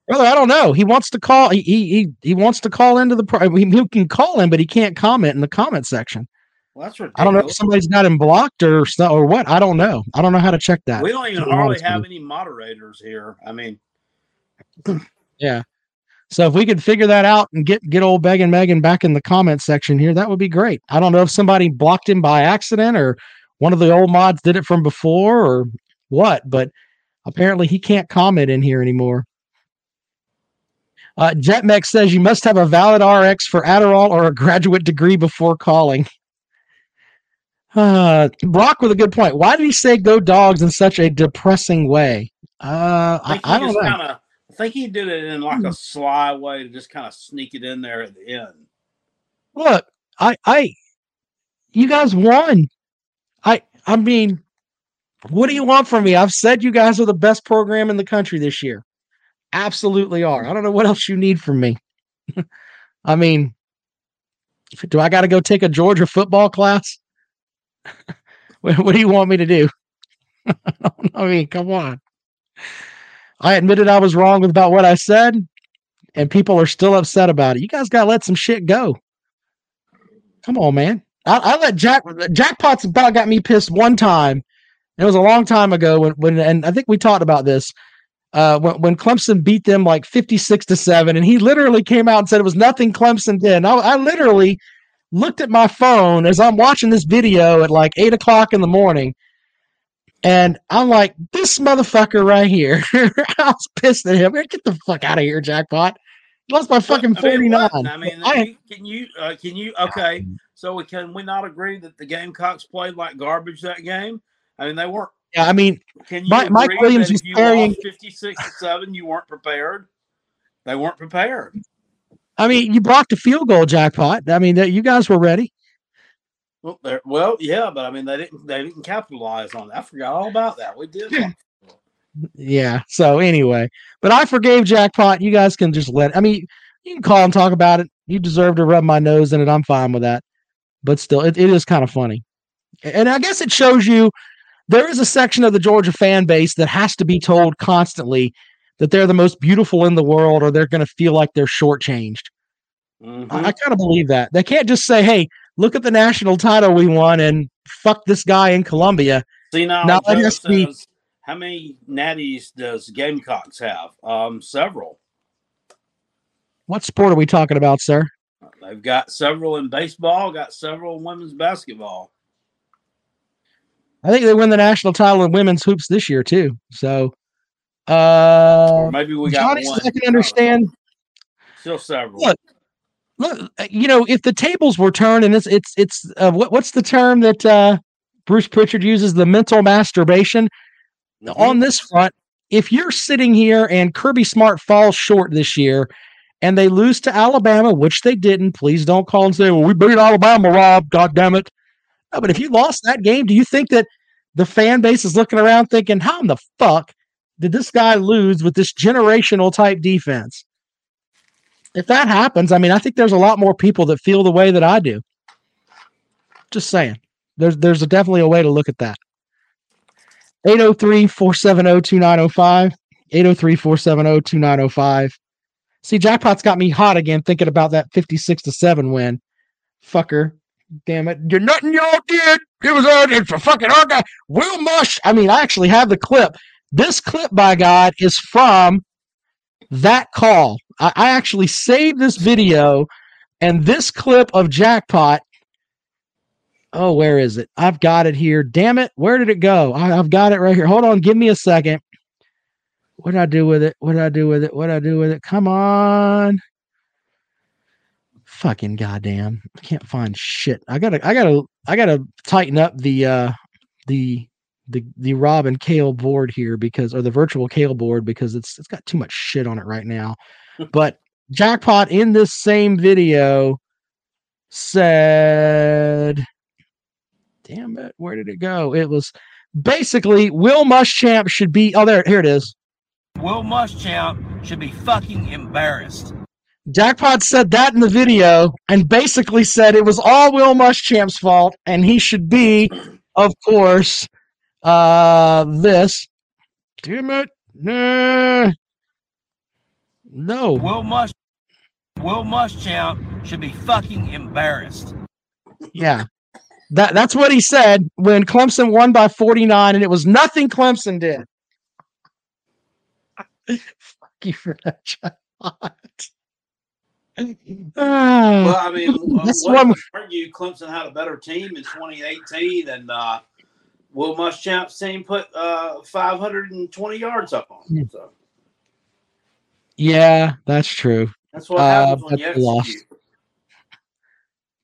Speaker 3: Brother, I don't know. He wants to call. He he he, wants to call into the. Pro, he, he can call in, but he can't comment in the comment section.
Speaker 4: well, that's ridiculous.
Speaker 3: I don't know if somebody's got him blocked or or what. I don't know. I don't know how to check that.
Speaker 4: We don't even hardly have any moderators here. I mean,
Speaker 3: Yeah. So if we could figure that out and get get old Megan Megan back in the comment section here, that would be great. I don't know if somebody blocked him by accident or one of the old mods did it from before or what, but apparently he can't comment in here anymore. Uh, Jetmex says you must have a valid RX for Adderall or a graduate degree before calling. [sighs] Uh, Brock with a good point. Why did he say "go dogs" in such a depressing way? Uh,
Speaker 4: I
Speaker 3: I, I don't know.
Speaker 4: kind of. I think he did it in like a hmm. sly way to just kind of sneak it in there at the end.
Speaker 3: look, I, I, you guys won. I, I mean, what do you want from me? I've said you guys are the best program in the country this year. Absolutely are. I don't know what else you need from me. [laughs] I mean, do I got to go take a Georgia football class? [laughs] what, what do you want me to do? [laughs] I mean, come on. I admitted I was wrong about what I said, and people are still upset about it. You guys got to let some shit go. Come on, man. I, I let Jack Jackpot's about got me pissed one time. It was a long time ago when, when and I think we talked about this. Uh, when, when Clemson beat them like 56 to 7, and he literally came out and said it was nothing Clemson did. I, I literally looked at my phone as I'm watching this video at like eight o'clock in the morning. And I'm like, this motherfucker right here. [laughs] I was pissed at him. Get the fuck out of here, Jackpot. You lost my fucking
Speaker 4: I mean,
Speaker 3: 49.
Speaker 4: what? I mean,
Speaker 3: I-
Speaker 4: can you uh, can you okay? So we can we not agree that the Gamecocks played like garbage that game? I mean, they weren't.
Speaker 3: yeah, I mean,
Speaker 4: Can you
Speaker 3: Mike- Mike Williams was carrying-
Speaker 4: fifty six to seven, you weren't prepared? They weren't prepared.
Speaker 3: I mean, you blocked a field goal, Jackpot. I mean, that you guys were ready.
Speaker 4: Well, well, yeah, but I mean, they didn't they didn't capitalize on it. I forgot all about that. We did.
Speaker 3: Yeah. So anyway, but I forgave Jackpot. You guys can just let. I mean, you can call and talk about it. You deserve to rub my nose in it. I'm fine with that. But still, it, it is kind of funny, and I guess it shows you there is a section of the Georgia fan base that has to be told constantly that they're the most beautiful in the world, or they're going to feel like they're shortchanged.
Speaker 4: Mhm.
Speaker 3: I, I kind of believe that. They can't just say, "Hey, look at the national title we won," and fuck this guy in Columbia.
Speaker 4: See now,
Speaker 3: Now, it
Speaker 4: Joe
Speaker 3: has be-
Speaker 4: how many natties does Gamecocks have? Um, several.
Speaker 3: What sport are we talking about, sir?
Speaker 4: They've got several in baseball, got several in women's basketball.
Speaker 3: I think they win the national title in women's hoops this year too. So, uh,
Speaker 4: Or maybe we got
Speaker 3: Johnny
Speaker 4: one.
Speaker 3: I can understand.
Speaker 4: Still several.
Speaker 3: Look, look, uh, you know, if the tables were turned, and it's it's it's uh, what what's the term that uh, Bruce Prichard uses? The mental masturbation.
Speaker 4: Mhm.
Speaker 3: On this front, if you're sitting here and Kirby Smart falls short this year, and they lose to Alabama, which they didn't, please don't call and say, "Well, we beat Alabama, Rob." God damn it! No, but if you lost that game, do you think that the fan base is looking around thinking, "How in the fuck did this guy lose with this generational type defense?" If that happens, I mean, I think there's a lot more people that feel the way that I do. Just saying. There's there's a, definitely a way to look at that. 803-470-2905. 803-470-2905. See, Jackpot's got me hot again thinking about that 56 to 7 win. Fucker. Damn it. You're nothing y'all did. It was all it's for fucking our guy. Will Mush. I mean, I actually have the clip. This clip, by God, is from that call. I, I actually saved this video and this clip of Jackpot. Oh, where is it? I've got it here. Damn it. Where did it go? I, I've got it right here. Hold on. Give me a second. What did I do with it? What did I do with it? What did I do with it? Come on. Fucking goddamn. I can't find shit. I gotta I gotta I gotta tighten up the uh the the the Rob and Kale board here because or the virtual Kale board because it's it's got too much shit on it right now. [laughs] but Jackpot in this same video said damn it, where did it go? It was basically Will Muschamp should be oh there here it is.
Speaker 10: Will Muschamp should be fucking embarrassed.
Speaker 3: Jackpot said that in the video and basically said it was all Will Muschamp's fault and he should be, of course, uh this. Damn it. Nah. No.
Speaker 10: Will Mush Will Muschamp should be fucking embarrassed.
Speaker 3: Yeah. That that's what he said when Clemson won by 49 and it was nothing Clemson did. [laughs] Fuck you for that Jackpot. [laughs] Ah.
Speaker 4: Well, I mean,
Speaker 3: That's
Speaker 4: what
Speaker 3: one-
Speaker 4: would argue Clemson had a better team in 2018, and uh, Will Muschamp's team put uh, 520 yards up on.
Speaker 3: Hmm.
Speaker 4: them. So
Speaker 3: Yeah, that's true.
Speaker 4: that's what
Speaker 3: Uh,
Speaker 4: happens when
Speaker 3: but
Speaker 4: you
Speaker 3: lost.
Speaker 4: execute.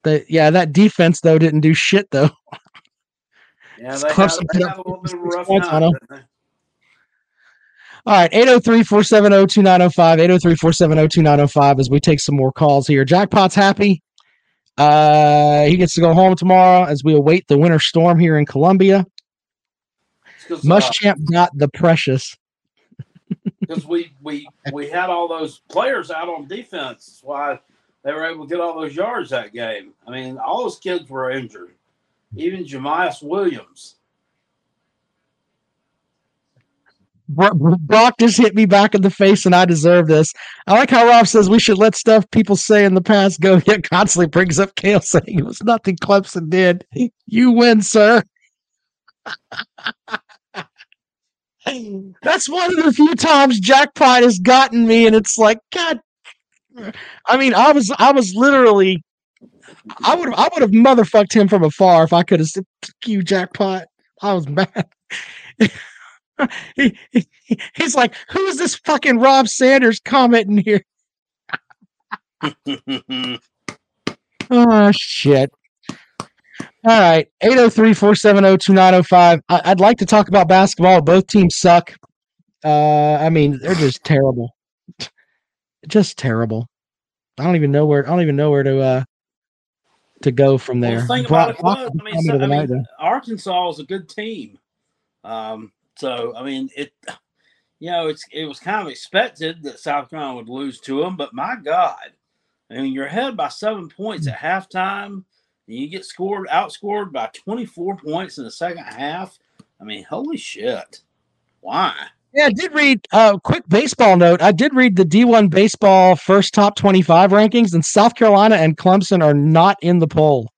Speaker 3: The, yeah, that defense though didn't do shit though.
Speaker 4: Yeah, they they
Speaker 3: up
Speaker 4: a little bit of rough
Speaker 3: points on
Speaker 4: time.
Speaker 3: them.
Speaker 4: didn't they?
Speaker 3: All right, 803-470-2905, 803-470-2905 as we take some more calls here. Jackpot's happy. Uh he gets to go home tomorrow as we await the winter storm here in Columbia.
Speaker 4: It's 'cause, uh,
Speaker 3: got the precious. [laughs]
Speaker 4: because we we we had all those players out on defense. That's why they were able to get all those yards that game. I mean, all those kids were injured, even Jamyest Williams.
Speaker 3: Brock just hit me back in the face, and I deserve this. I like how Rob says we should let stuff people say in the past go. [laughs] Yet constantly brings up Kale saying it was nothing Clemson did. You win, sir. [laughs] That's one of the few times jackpot has gotten me, and it's like God. I mean, I was I was literally, I would I would have motherfucked him from afar if I could have said, "Fuck "You jackpot." I was mad. [laughs] he, he- he's like, who's this fucking Rob Sanders commenting here? [laughs] Oh shit. All right. 803-470-2905. I- I'd like to talk about basketball. Both teams suck. Uh I mean, they're just terrible. Just terrible. I don't even know where I don't even know where to uh to go from
Speaker 4: Well,
Speaker 3: there.
Speaker 4: the thing about it
Speaker 3: Brock
Speaker 4: was,
Speaker 3: was
Speaker 4: I mean, so- I mean. Arkansas is a good team. Um, so I mean, it, you know, it's it was kind of expected that South Carolina would lose to them, but my God, I mean, you're ahead by seven points at halftime, you get scored outscored by 24 points in the second half. I mean, holy shit, why?
Speaker 3: Yeah, I did read a uh, quick baseball note. I did read the D1 baseball first top 25 rankings, and South Carolina and Clemson are not in the poll.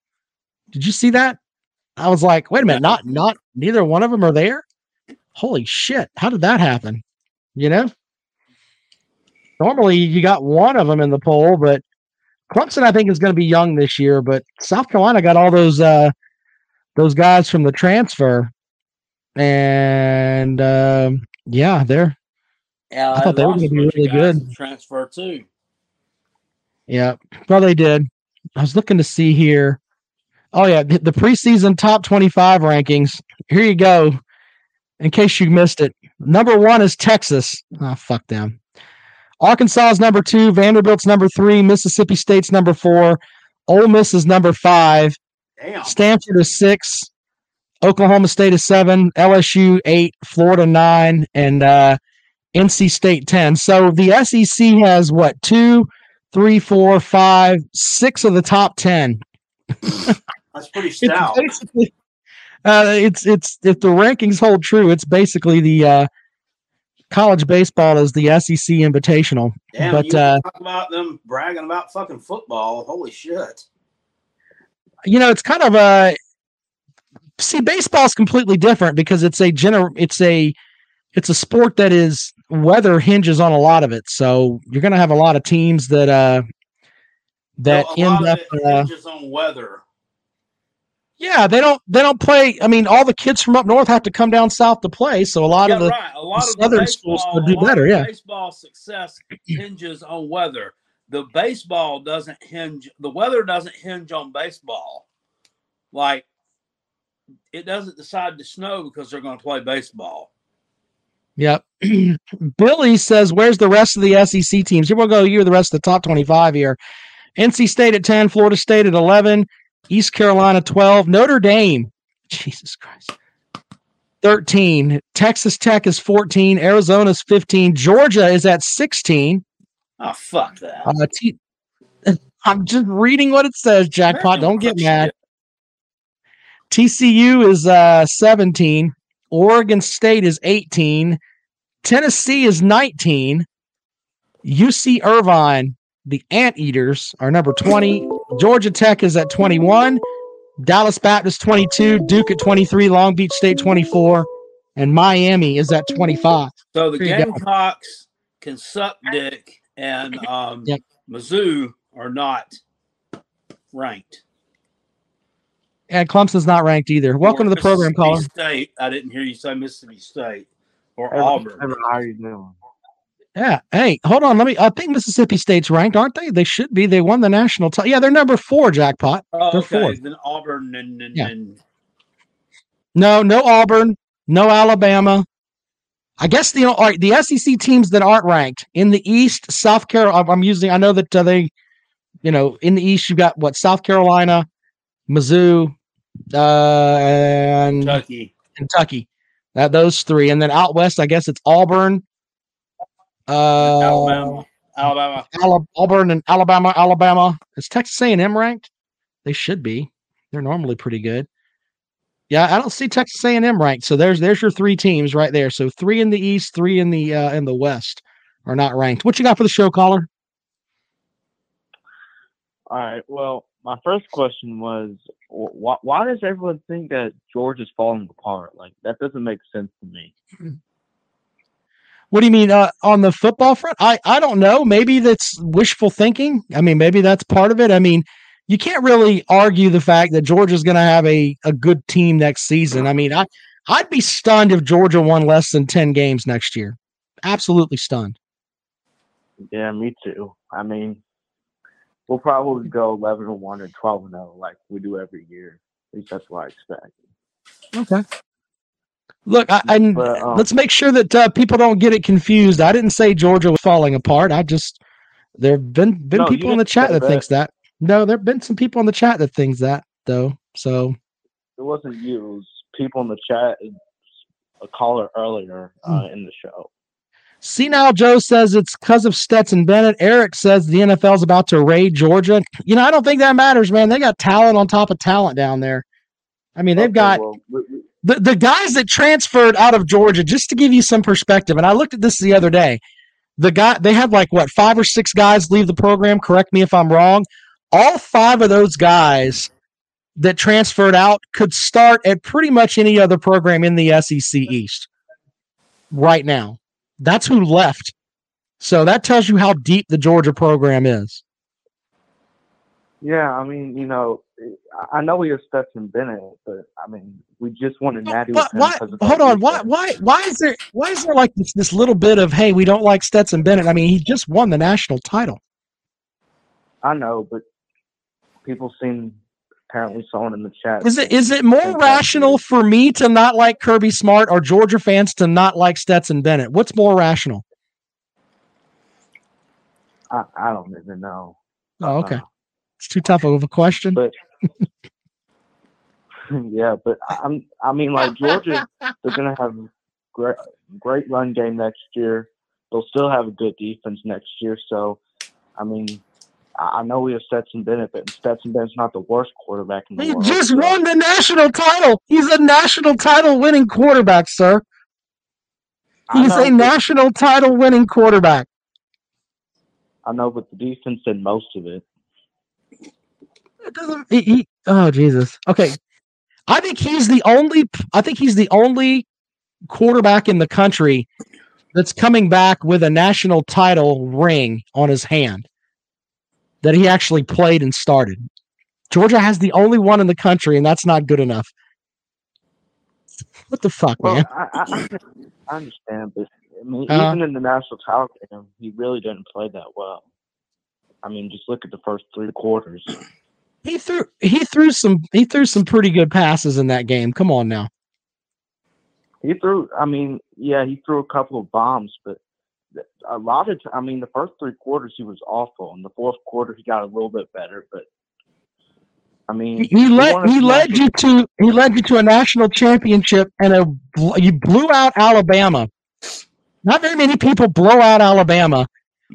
Speaker 3: Did you see that? I was like, wait a minute, not not neither one of them are there. holy shit, how did that happen? You know? Normally you got one of them in the poll, but Clemson, I think, is going to be young this year, but South Carolina got all those uh those guys from the transfer. And um yeah, they're
Speaker 4: Yeah,
Speaker 3: I thought they were gonna be really good.
Speaker 4: Transfer too.
Speaker 3: Yeah, well, they did. I was looking to see here. Oh yeah, the, the preseason top twenty-five rankings. Here you go. In case you missed it, number one is Texas. Ah, fuck them. Arkansas is number two. Vanderbilt's number three. Mississippi State's number four. Ole Miss is number five.
Speaker 4: Damn.
Speaker 3: Stanford is six. Oklahoma State is seven. LSU eight. Florida nine, and uh, NC State ten. So the SEC has what two, three, four, five, six of the top ten.
Speaker 4: That's pretty [laughs] stout.
Speaker 3: basically, uh, it's it's if the rankings hold true, it's basically the uh, college baseball is the SEC Invitational.
Speaker 4: Damn,
Speaker 3: but uh,
Speaker 4: talk about them bragging about fucking football. Holy shit.
Speaker 3: you know, it's kind of a see baseball is completely different because it's a gener it's a it's a sport that is weather hinges on a lot of it. So you're going to have a lot of teams that uh that
Speaker 4: So
Speaker 3: end up uh,
Speaker 4: hinges on weather.
Speaker 3: Yeah, they don't they don't play I mean all the kids from up north have to come down south to play, so a lot
Speaker 4: yeah,
Speaker 3: of the
Speaker 4: right. A lot
Speaker 3: the
Speaker 4: of
Speaker 3: southern
Speaker 4: baseball,
Speaker 3: schools would do better, yeah.
Speaker 4: Baseball success hinges on weather. The baseball doesn't hinge. The weather doesn't hinge on baseball. Like it doesn't decide to snow because they're going to play baseball.
Speaker 3: Yep. [clears throat] Billy says, "Where's the rest of the SEC teams?" Here we'll go. Here, the rest of the top twenty-five here. NC State at ten, Florida State at eleven, East Carolina twelve, Notre Dame, Jesus Christ, thirteen. Texas Tech is fourteen, Arizona's fifteen, Georgia is at sixteen.
Speaker 4: Oh fuck that!
Speaker 3: Uh, T- [laughs] I'm just reading what it says. Jackpot. Don't get mad. TCU is uh, 17. Oregon State is 18. Tennessee is 19. UC Irvine, the Anteaters, are number 20. Georgia Tech is at 21. Dallas Baptist 22. Duke at 23. Long Beach State 24. And Miami is at 25.
Speaker 4: So the
Speaker 3: There.
Speaker 4: Gamecocks can suck dick, and um,
Speaker 3: Yep.
Speaker 4: Mizzou are not ranked.
Speaker 3: And Clemson's not ranked either. Welcome
Speaker 4: Or
Speaker 3: to the program,
Speaker 4: Mississippi
Speaker 3: caller.
Speaker 4: State. I didn't hear you say Mississippi State or
Speaker 7: Evan,
Speaker 4: Auburn.
Speaker 7: Evan, how you doing?
Speaker 3: Yeah. Hey, hold on. Let me. I think Mississippi State's ranked, aren't they? They should be. They won the national title. Yeah, they're number four. Jackpot.
Speaker 4: Oh,
Speaker 3: They're
Speaker 4: okay.
Speaker 3: fourth.
Speaker 4: Then Auburn and, and,
Speaker 3: Yeah.
Speaker 4: and
Speaker 3: No, no Auburn, no Alabama. I guess the all right, the SEC teams that aren't ranked in the East, South Carolina. I'm using. I know that uh, they, you know, in the East you've got what South Carolina, Mizzou, uh, and
Speaker 4: Kentucky.
Speaker 3: Kentucky. That those three, and then out west, I guess it's Auburn, uh,
Speaker 4: Alabama. Alabama.
Speaker 3: Ala- Auburn and Alabama. Alabama is Texas A&M ranked? They should be. They're normally pretty good. Yeah, I don't see Texas A&M ranked. So there's there's your three teams right there. So three in the East, three in the uh, in the West are not ranked. What you got for the show, caller?
Speaker 7: All right. Well, my first question was, wh- why, why does everyone think that George is falling apart? Like that doesn't make sense to me.
Speaker 3: What do you mean uh, on the football front? I I don't know. Maybe that's wishful thinking. I mean, maybe that's part of it. I mean, you can't really argue the fact that Georgia's going to have a a good team next season. I mean, I I'd be stunned if Georgia won less than 10 games next year. Absolutely stunned.
Speaker 7: Yeah, me too. I mean, we'll probably go eleven and one or twelve and zero like we do every year. At least that's what I expect.
Speaker 3: Okay. Look, I, I
Speaker 7: But, um,
Speaker 3: let's make sure that uh, people don't get it confused. I didn't say Georgia was falling apart. I just there've been been
Speaker 7: No,
Speaker 3: people in the chat that,
Speaker 7: that.
Speaker 3: thinks that. No, there've been some people in the chat that thinks that though. So
Speaker 7: It wasn't you. It was people in the chat. A caller earlier uh, in the show.
Speaker 3: See now, Joe says it's because of Stetson Bennett. Eric says the NFL's about to raid Georgia. You know, I don't think that matters, man. They got talent on top of talent down there. I mean, they've
Speaker 7: Okay,
Speaker 3: got
Speaker 7: well, we- we-
Speaker 3: the, the guys that transferred out of Georgia, just to give you some perspective, and I looked at this the other day. The guy they had like what five or six guys leave the program. Correct me if I'm wrong. All five of those guys that transferred out could start at pretty much any other program in the SEC East. right now. That's who left. So that tells you how deep the Georgia program is.
Speaker 7: Yeah, I mean, you know, I- know we have Stetson Bennett, but I mean, we just wanted Natty. with
Speaker 3: But why? Hold on. Why? Why? Why is there? Why is there like this this little bit of hey, we don't like Stetson Bennett? I mean, he just won the national title.
Speaker 7: I know, but people seem apparently someone in the chat.
Speaker 3: Is it is it more rational for me to not like Kirby Smart or Georgia fans to not like Stetson Bennett? What's more rational?
Speaker 7: I, I don't even know.
Speaker 3: Oh, okay.
Speaker 7: Uh,
Speaker 3: It's too tough of a question.
Speaker 7: But [laughs] [laughs] yeah, but I'm. I mean, like Georgia, they're gonna have great, great run game next year. They'll still have a good defense next year. So, I mean, I know we have Stetson Bennett, but Stetson Bennett's not the worst quarterback in the
Speaker 3: He
Speaker 7: world.
Speaker 3: He just
Speaker 7: so-
Speaker 3: won the national title. He's a national title winning quarterback, sir. He's
Speaker 7: know,
Speaker 3: a national title winning quarterback.
Speaker 7: I know, but the defense did most of it.
Speaker 3: It doesn't. He, he, oh Jesus. Okay, I think he's the only. I think he's the only quarterback in the country that's coming back with a national title ring on his hand that he actually played and started. Georgia has the only one in the country, and that's not good enough. What the fuck,
Speaker 7: Well,
Speaker 3: man?
Speaker 7: I, I, understand, but I mean,
Speaker 3: Uh-huh.
Speaker 7: even in the national title game, he really didn't play that well. I mean, just look at the first three quarters.
Speaker 3: He threw he threw some he threw some pretty good passes in that game. Come on now.
Speaker 7: He threw. I mean, yeah, he threw a couple of bombs, but a lot of. I mean, the first three quarters he was awful. In the fourth quarter, he got a little bit better, but I mean,
Speaker 3: He, he led he led you to he led you to a national championship and a you blew out Alabama. Not very many people blow out Alabama,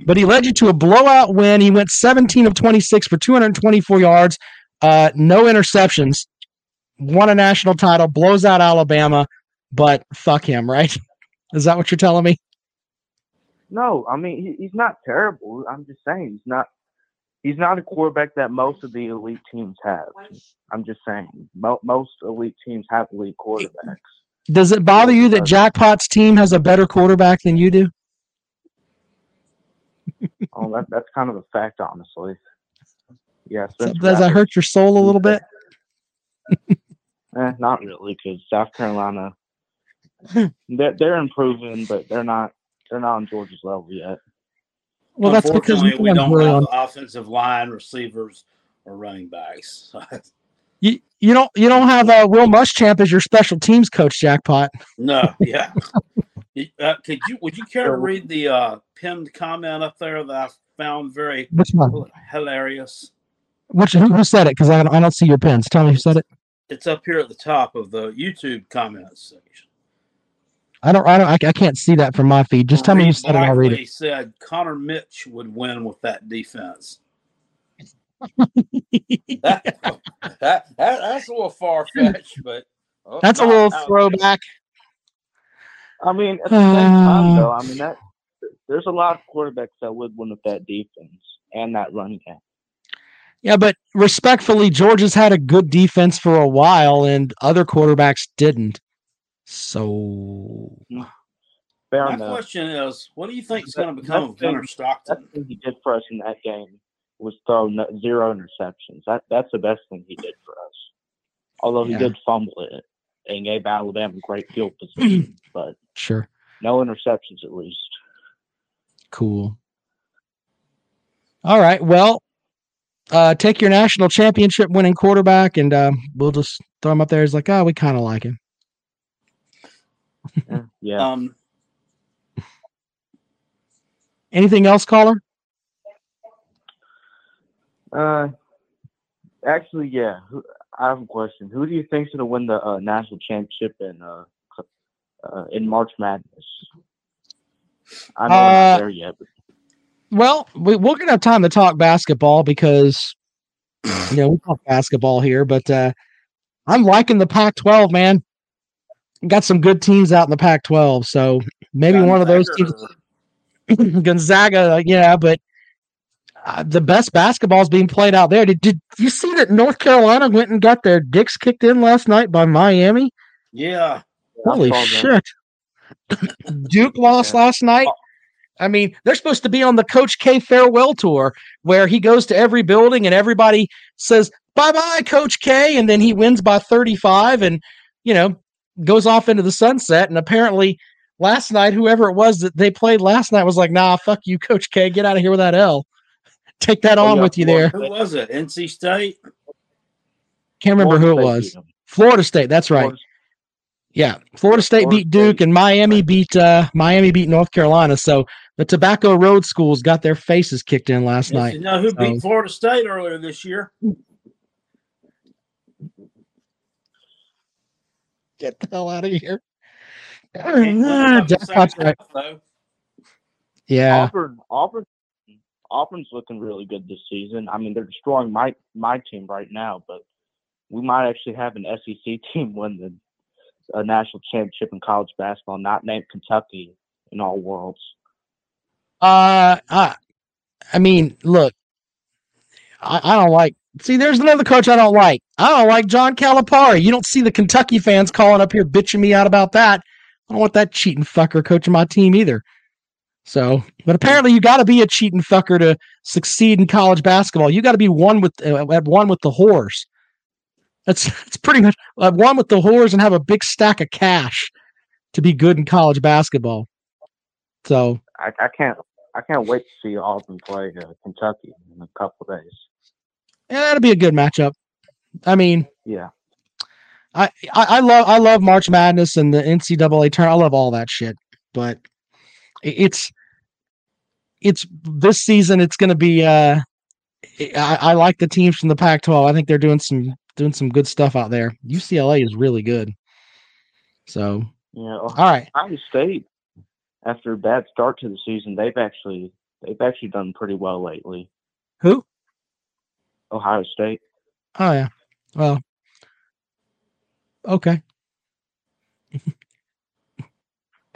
Speaker 3: but he led you to a blowout win. He went 17 of 26 for 224 yards, uh, no interceptions, won a national title, blows out Alabama, but fuck him, right? [laughs] Is that what you're telling me?
Speaker 7: No, I mean he, he's not terrible. I'm just saying he's not. He's not a quarterback that most of the elite teams have. I'm just saying mo- most elite teams have elite quarterbacks.
Speaker 3: Does it bother you that Jackpot's team has a better quarterback than you do?
Speaker 7: Oh, that, that's kind of a fact, honestly. Yeah,
Speaker 3: So
Speaker 7: Spencer
Speaker 3: does that hurt your soul a little bit? [laughs]
Speaker 7: Eh, not really, because South Carolina, they're, they're improving, but they're not they're not on Georgia's level yet.
Speaker 3: Well, that's because
Speaker 4: Unfortunately, we don't
Speaker 3: really
Speaker 4: have
Speaker 3: on-
Speaker 4: offensive line, receivers, or running backs. [laughs]
Speaker 3: You you don't you don't have uh, Will Muschamp as your special teams coach, Jackpot.
Speaker 4: no, yeah. [laughs] Uh, could you would you care to read the uh, pinned comment up there that I found very
Speaker 3: Which one?
Speaker 4: hilarious?
Speaker 3: Which who, who said it? Because I don't, I don't see your pins. Tell me who said it.
Speaker 4: It's up here at the top of the YouTube comments section.
Speaker 3: I don't I don't I, I can't see that from my feed. Just tell me who said it. I'll read it.
Speaker 4: said Connor Mitch would win with that defense. [laughs] that, that, that- that's a little far fetched, but oh,
Speaker 3: That's a little
Speaker 4: no.
Speaker 3: throwback.
Speaker 7: I mean, at the same time, though. I mean that there's a lot of quarterbacks that would win with that defense and that running game.
Speaker 3: Yeah, but respectfully, Georgia's had a good defense for a while, and other quarterbacks didn't. So
Speaker 7: Fair
Speaker 4: My
Speaker 7: enough.
Speaker 4: question is, what do you think is going to become of
Speaker 7: that's
Speaker 4: Gunnar
Speaker 7: been-
Speaker 4: Stockton?
Speaker 7: That's thing he did for us in that game was throw no, zero interceptions. That that's the best thing he did for us. Although he
Speaker 3: Yeah.
Speaker 7: did fumble it and gave Alabama great field [clears throat] position, but
Speaker 3: sure,
Speaker 7: no interceptions at least.
Speaker 3: cool. All right, well, uh, take your national championship winning quarterback, and uh, we'll just throw him up there. He's like, oh, we kind of like him.
Speaker 7: Yeah. [laughs] yeah.
Speaker 4: Um,
Speaker 3: Anything else, caller?
Speaker 7: Uh, actually, yeah. I have a question. Who do you think's going to win the uh, national championship in uh, uh, in March Madness? I know we're
Speaker 3: Uh,
Speaker 7: not there yet, but
Speaker 3: Well, we, we're gonna have time to talk basketball because you know we talk basketball here, but uh, I'm liking the Pac-12, man. Got some good teams out in the Pac-12, so maybe one of those teams. [clears throat] Gonzaga, uh, yeah, but uh, the best basketball is being played out there. Did, did you see that North Carolina went and got their dicks kicked in last night by Miami?
Speaker 4: yeah,
Speaker 3: Holy shit! [laughs] Duke lost last night. I mean, they're supposed to be on the Coach K farewell tour where he goes to every building and everybody says, bye bye, Coach K. And then he wins by 35 and, you know, goes off into the sunset. And apparently, last night, whoever it was that they played last night was like, nah, fuck you, Coach K. Get out of here with that L. Take that on
Speaker 7: yeah,
Speaker 3: with you there.
Speaker 4: Who was it? NC State?
Speaker 3: Can't remember
Speaker 7: Florida
Speaker 3: who it
Speaker 7: State
Speaker 3: was.
Speaker 7: beat 'em.
Speaker 3: Florida State. That's right.
Speaker 7: Florida-
Speaker 3: Yeah, Florida State
Speaker 7: Florida
Speaker 3: beat Duke,
Speaker 7: State.
Speaker 3: and Miami beat uh, Miami beat North Carolina. So the Tobacco Road schools got their faces kicked in last
Speaker 4: Yes,
Speaker 3: night.
Speaker 4: You know who beat
Speaker 3: So-
Speaker 4: Florida State earlier this year?
Speaker 3: Get the hell out of here!
Speaker 4: Can't win fucking
Speaker 3: Jackpot's
Speaker 4: second
Speaker 3: right. Yeah,
Speaker 7: Auburn, Auburn, Auburn's looking really good this season. I mean, they're destroying my my team right now, but we might actually have an SEC [laughs] team win the a national championship in college basketball, not named Kentucky in all worlds.
Speaker 3: uh, I, I mean, look, I, I don't like. See, there's another coach I don't like. I don't like John Calipari. You don't see the Kentucky fans calling up here bitching me out about that. I don't want that cheating fucker coaching my team either. So, but apparently you got to be a cheating fucker to succeed in college basketball. You got to be one with uh, at one with the whores. That's [laughs] that's pretty much uh, one with the whores and have a big stack of cash to be good in college basketball. So,
Speaker 7: I, I can't I can't wait to see Auburn play uh, Kentucky in a couple of days.
Speaker 3: yeah, that'll be a good matchup. I mean,
Speaker 7: Yeah,
Speaker 3: I, I I love I love March Madness and the NCAA tournament. I love all that shit, but it's it's this season. It's going to be. uh I, I like the teams from the Pac-12. I think they're doing some doing some good stuff out there. UCLA is really good. So
Speaker 7: yeah.
Speaker 3: all right,
Speaker 7: Ohio State, after a bad start to the season, they've actually they've actually done pretty well lately.
Speaker 3: who?
Speaker 7: Ohio State.
Speaker 3: Oh yeah. Well, okay. [laughs]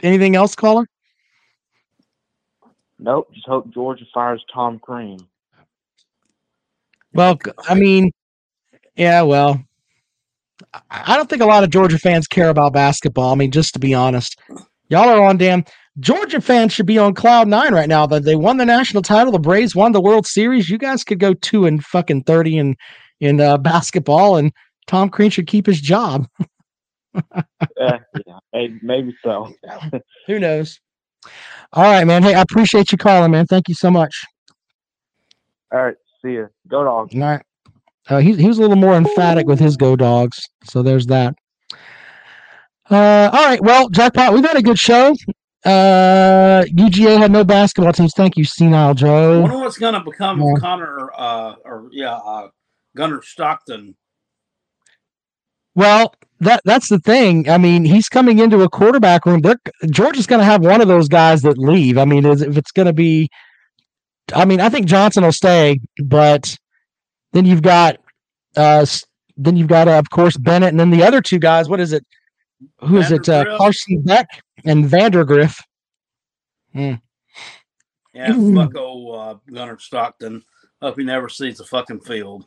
Speaker 3: Anything else, caller?
Speaker 7: Nope. Just hope Georgia fires Tom Crean.
Speaker 3: Well, I mean, yeah, well, I I don't think a lot of Georgia fans care about basketball. I mean, just to be honest, y'all are on damn. Georgia fans should be on cloud nine right now. That they won the national title, the Braves won the World Series. You guys could go two and fucking thirty in in uh, basketball, and Tom Crean should keep his job. [laughs]
Speaker 7: Eh, yeah, hey, maybe so.
Speaker 3: Who knows? All right, man. Hey, I appreciate you calling, man. Thank you so much.
Speaker 7: All right, see you. Go dogs.
Speaker 3: All right. Uh, he, he was a little more emphatic with his go dogs. So there's that. Uh, all right. Well, Jackpot, we've had a good show. Uh, UGA had no basketball teams. Thank you, Senile Joe.
Speaker 4: I wonder what's going to become
Speaker 3: Yeah.
Speaker 4: of Connor, uh, or yeah, uh, Gunnar Stockton.
Speaker 3: Well, that that's the thing. I mean, he's coming into a quarterback room. They're, Georgia's going to have one of those guys that leave. I mean, is, if it's going to be, I mean, I think Johnson will stay, but then you've got, uh, then you've got, uh, of course, Bennett, and then the other two guys. What is it? Who is it? Uh, Carson Beck and Vandagriff.
Speaker 4: Yeah,
Speaker 3: Mhm.
Speaker 4: fuck old uh, Gunnar Stockton. Hope he never sees the fucking field.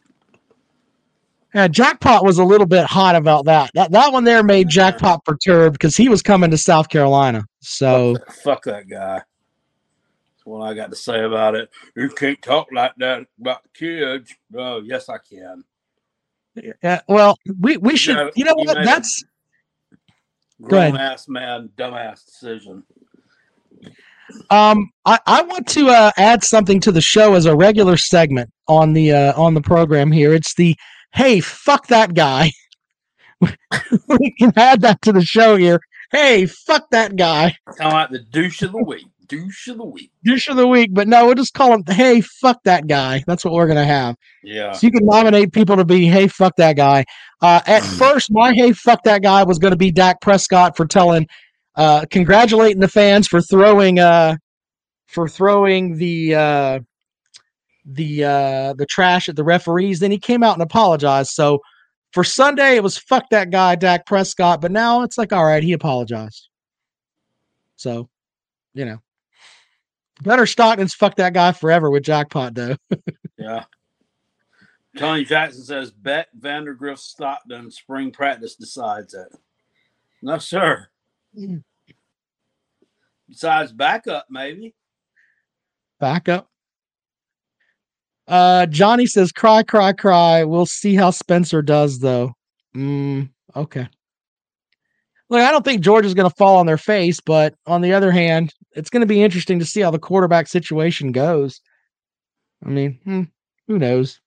Speaker 3: Yeah, Jackpot was a little bit hot about that. That that one there made Jackpot perturbed because he was coming to South Carolina. So
Speaker 4: Fuck that guy. That's what I got to say about it. You can't talk like that about kids. Oh, yes, I can.
Speaker 3: yeah, well, we we should.
Speaker 4: know,
Speaker 3: You know what? That's.
Speaker 4: Grown ass man, dumbass decision.
Speaker 3: Um, I, I want to uh, add something to the show as a regular segment on the uh, on the program here. It's the hey fuck that guy. [laughs] we can add that to the show here. Hey fuck that guy.
Speaker 4: Of like the douche of the week. Douche of the week.
Speaker 3: Douche of the week, but no, we'll just call him hey fuck that guy. That's what we're gonna have.
Speaker 4: Yeah.
Speaker 3: So you can nominate people to be hey fuck that guy. Uh, at first, my hey fuck that guy was going to be Dak Prescott for telling, uh, congratulating the fans for throwing uh, for throwing the uh, the uh, the trash at the referees. Then he came out and apologized. So for Sunday, it was fuck that guy Dak Prescott, but now it's like all right, he apologized. So, you know. Gunnar Stockton's fuck that guy forever with jackpot though. [laughs]
Speaker 4: Yeah. Tony Jackson says bet Vandagriff Stockton spring practice decides it. No, sir. Besides backup, maybe.
Speaker 3: Backup. Uh, Johnny says, "Cry, cry, cry." We'll see how Spencer does, though. Mm, okay. Look, I don't think Georgia's going to fall on their face, but on the other hand, it's going to be interesting to see how the quarterback situation goes. I mean, hmm, who knows?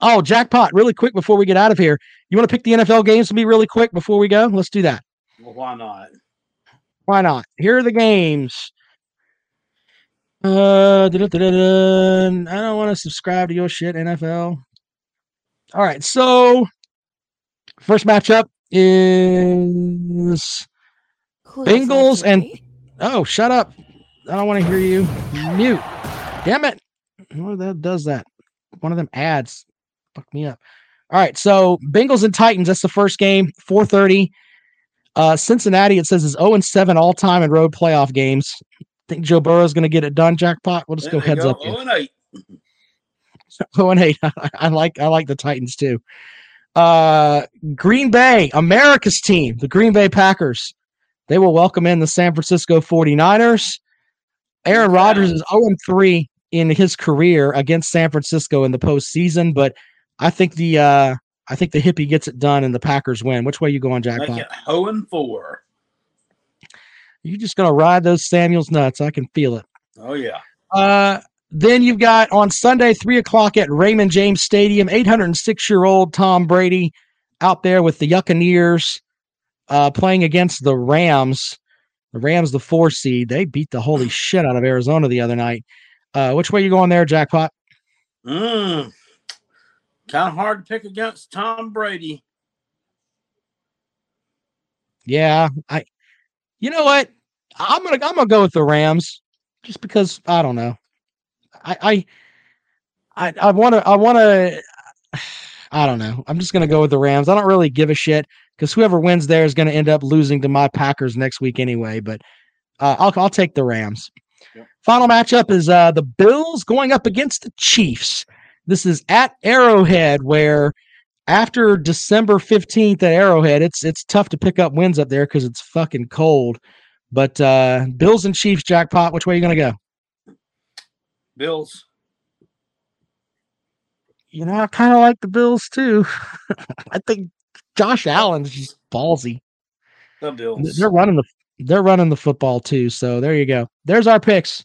Speaker 3: Oh, jackpot! Really quick before we get out of here, you want to pick the NFL games to be really quick before we go? Let's do that.
Speaker 4: Well, why not?
Speaker 3: Why not? Here are the games. Uh. I don't want to subscribe to your shit, NFL. All right, so first matchup is Bengals and oh, shut up! I don't want to hear you. Mute. Damn it! What that does that? One of them ads. Fuck me up. All right, so Bengals and Titans. That's the first game. Four thirty. Uh, Cincinnati. It says is zero and seven all time in road playoff games. Think Joe Burrow is going to get it done. Jackpot. We'll just
Speaker 4: There
Speaker 3: go heads
Speaker 4: go.
Speaker 3: up. here.
Speaker 4: Oh, and eight. [laughs]
Speaker 3: Oh and eight. [laughs] I like I like the Titans too. Uh Green Bay, America's team, the Green Bay Packers. They will welcome in the San Francisco 49ers. Aaron Rodgers is 0 3 in his career against San Francisco in the postseason, but I think the uh I think the hippie gets it done and the Packers win. Which way you going,
Speaker 4: Make
Speaker 3: Jackpot?
Speaker 4: it 0 and 4.
Speaker 3: You just gonna ride those Samuels nuts. I can feel it.
Speaker 4: Oh, yeah.
Speaker 3: Uh, then you've got on Sunday, three o'clock at Raymond James Stadium, 806 year old Tom Brady out there with the Buccaneers uh, playing against the Rams. The Rams, the four seed, they beat the holy [sighs] shit out of Arizona the other night. Uh, which way you going there, Jackpot?
Speaker 4: Mm. Kind of hard to pick against Tom Brady.
Speaker 3: Yeah, I. You know what? I'm gonna I'm gonna go with the Rams, just because I don't know. I I I, I want to I want to. [sighs] I don't know. I'm just gonna go with the Rams. I don't really give a shit because whoever wins there is gonna end up losing to my Packers next week anyway. But uh, I'll I'll take the Rams. Final matchup is uh, the Bills going up against the Chiefs. This is at Arrowhead, where after December 15th at Arrowhead, it's it's tough to pick up wins up there because it's fucking cold. But uh, Bills and Chiefs jackpot, which way are you gonna go?
Speaker 4: Bills.
Speaker 3: You know, I kind of like the Bills too. [laughs] I think Josh Allen's just ballsy.
Speaker 4: The Bills.
Speaker 3: They're running the they're running the football too. So there you go. There's our picks.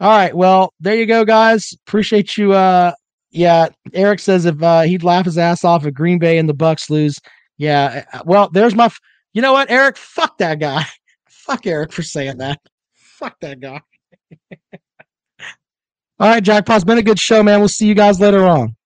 Speaker 3: All right. Well, there you go, guys. Appreciate you. Uh, yeah. Eric says if uh, he'd laugh his ass off if Green Bay and the Bucks lose. Yeah. uh, Well, there's my. f- You know what, Eric? Fuck that guy. [laughs] Fuck Eric for saying that. Fuck that guy. [laughs] All right, Jackpot's been a good show, man. We'll see you guys later on.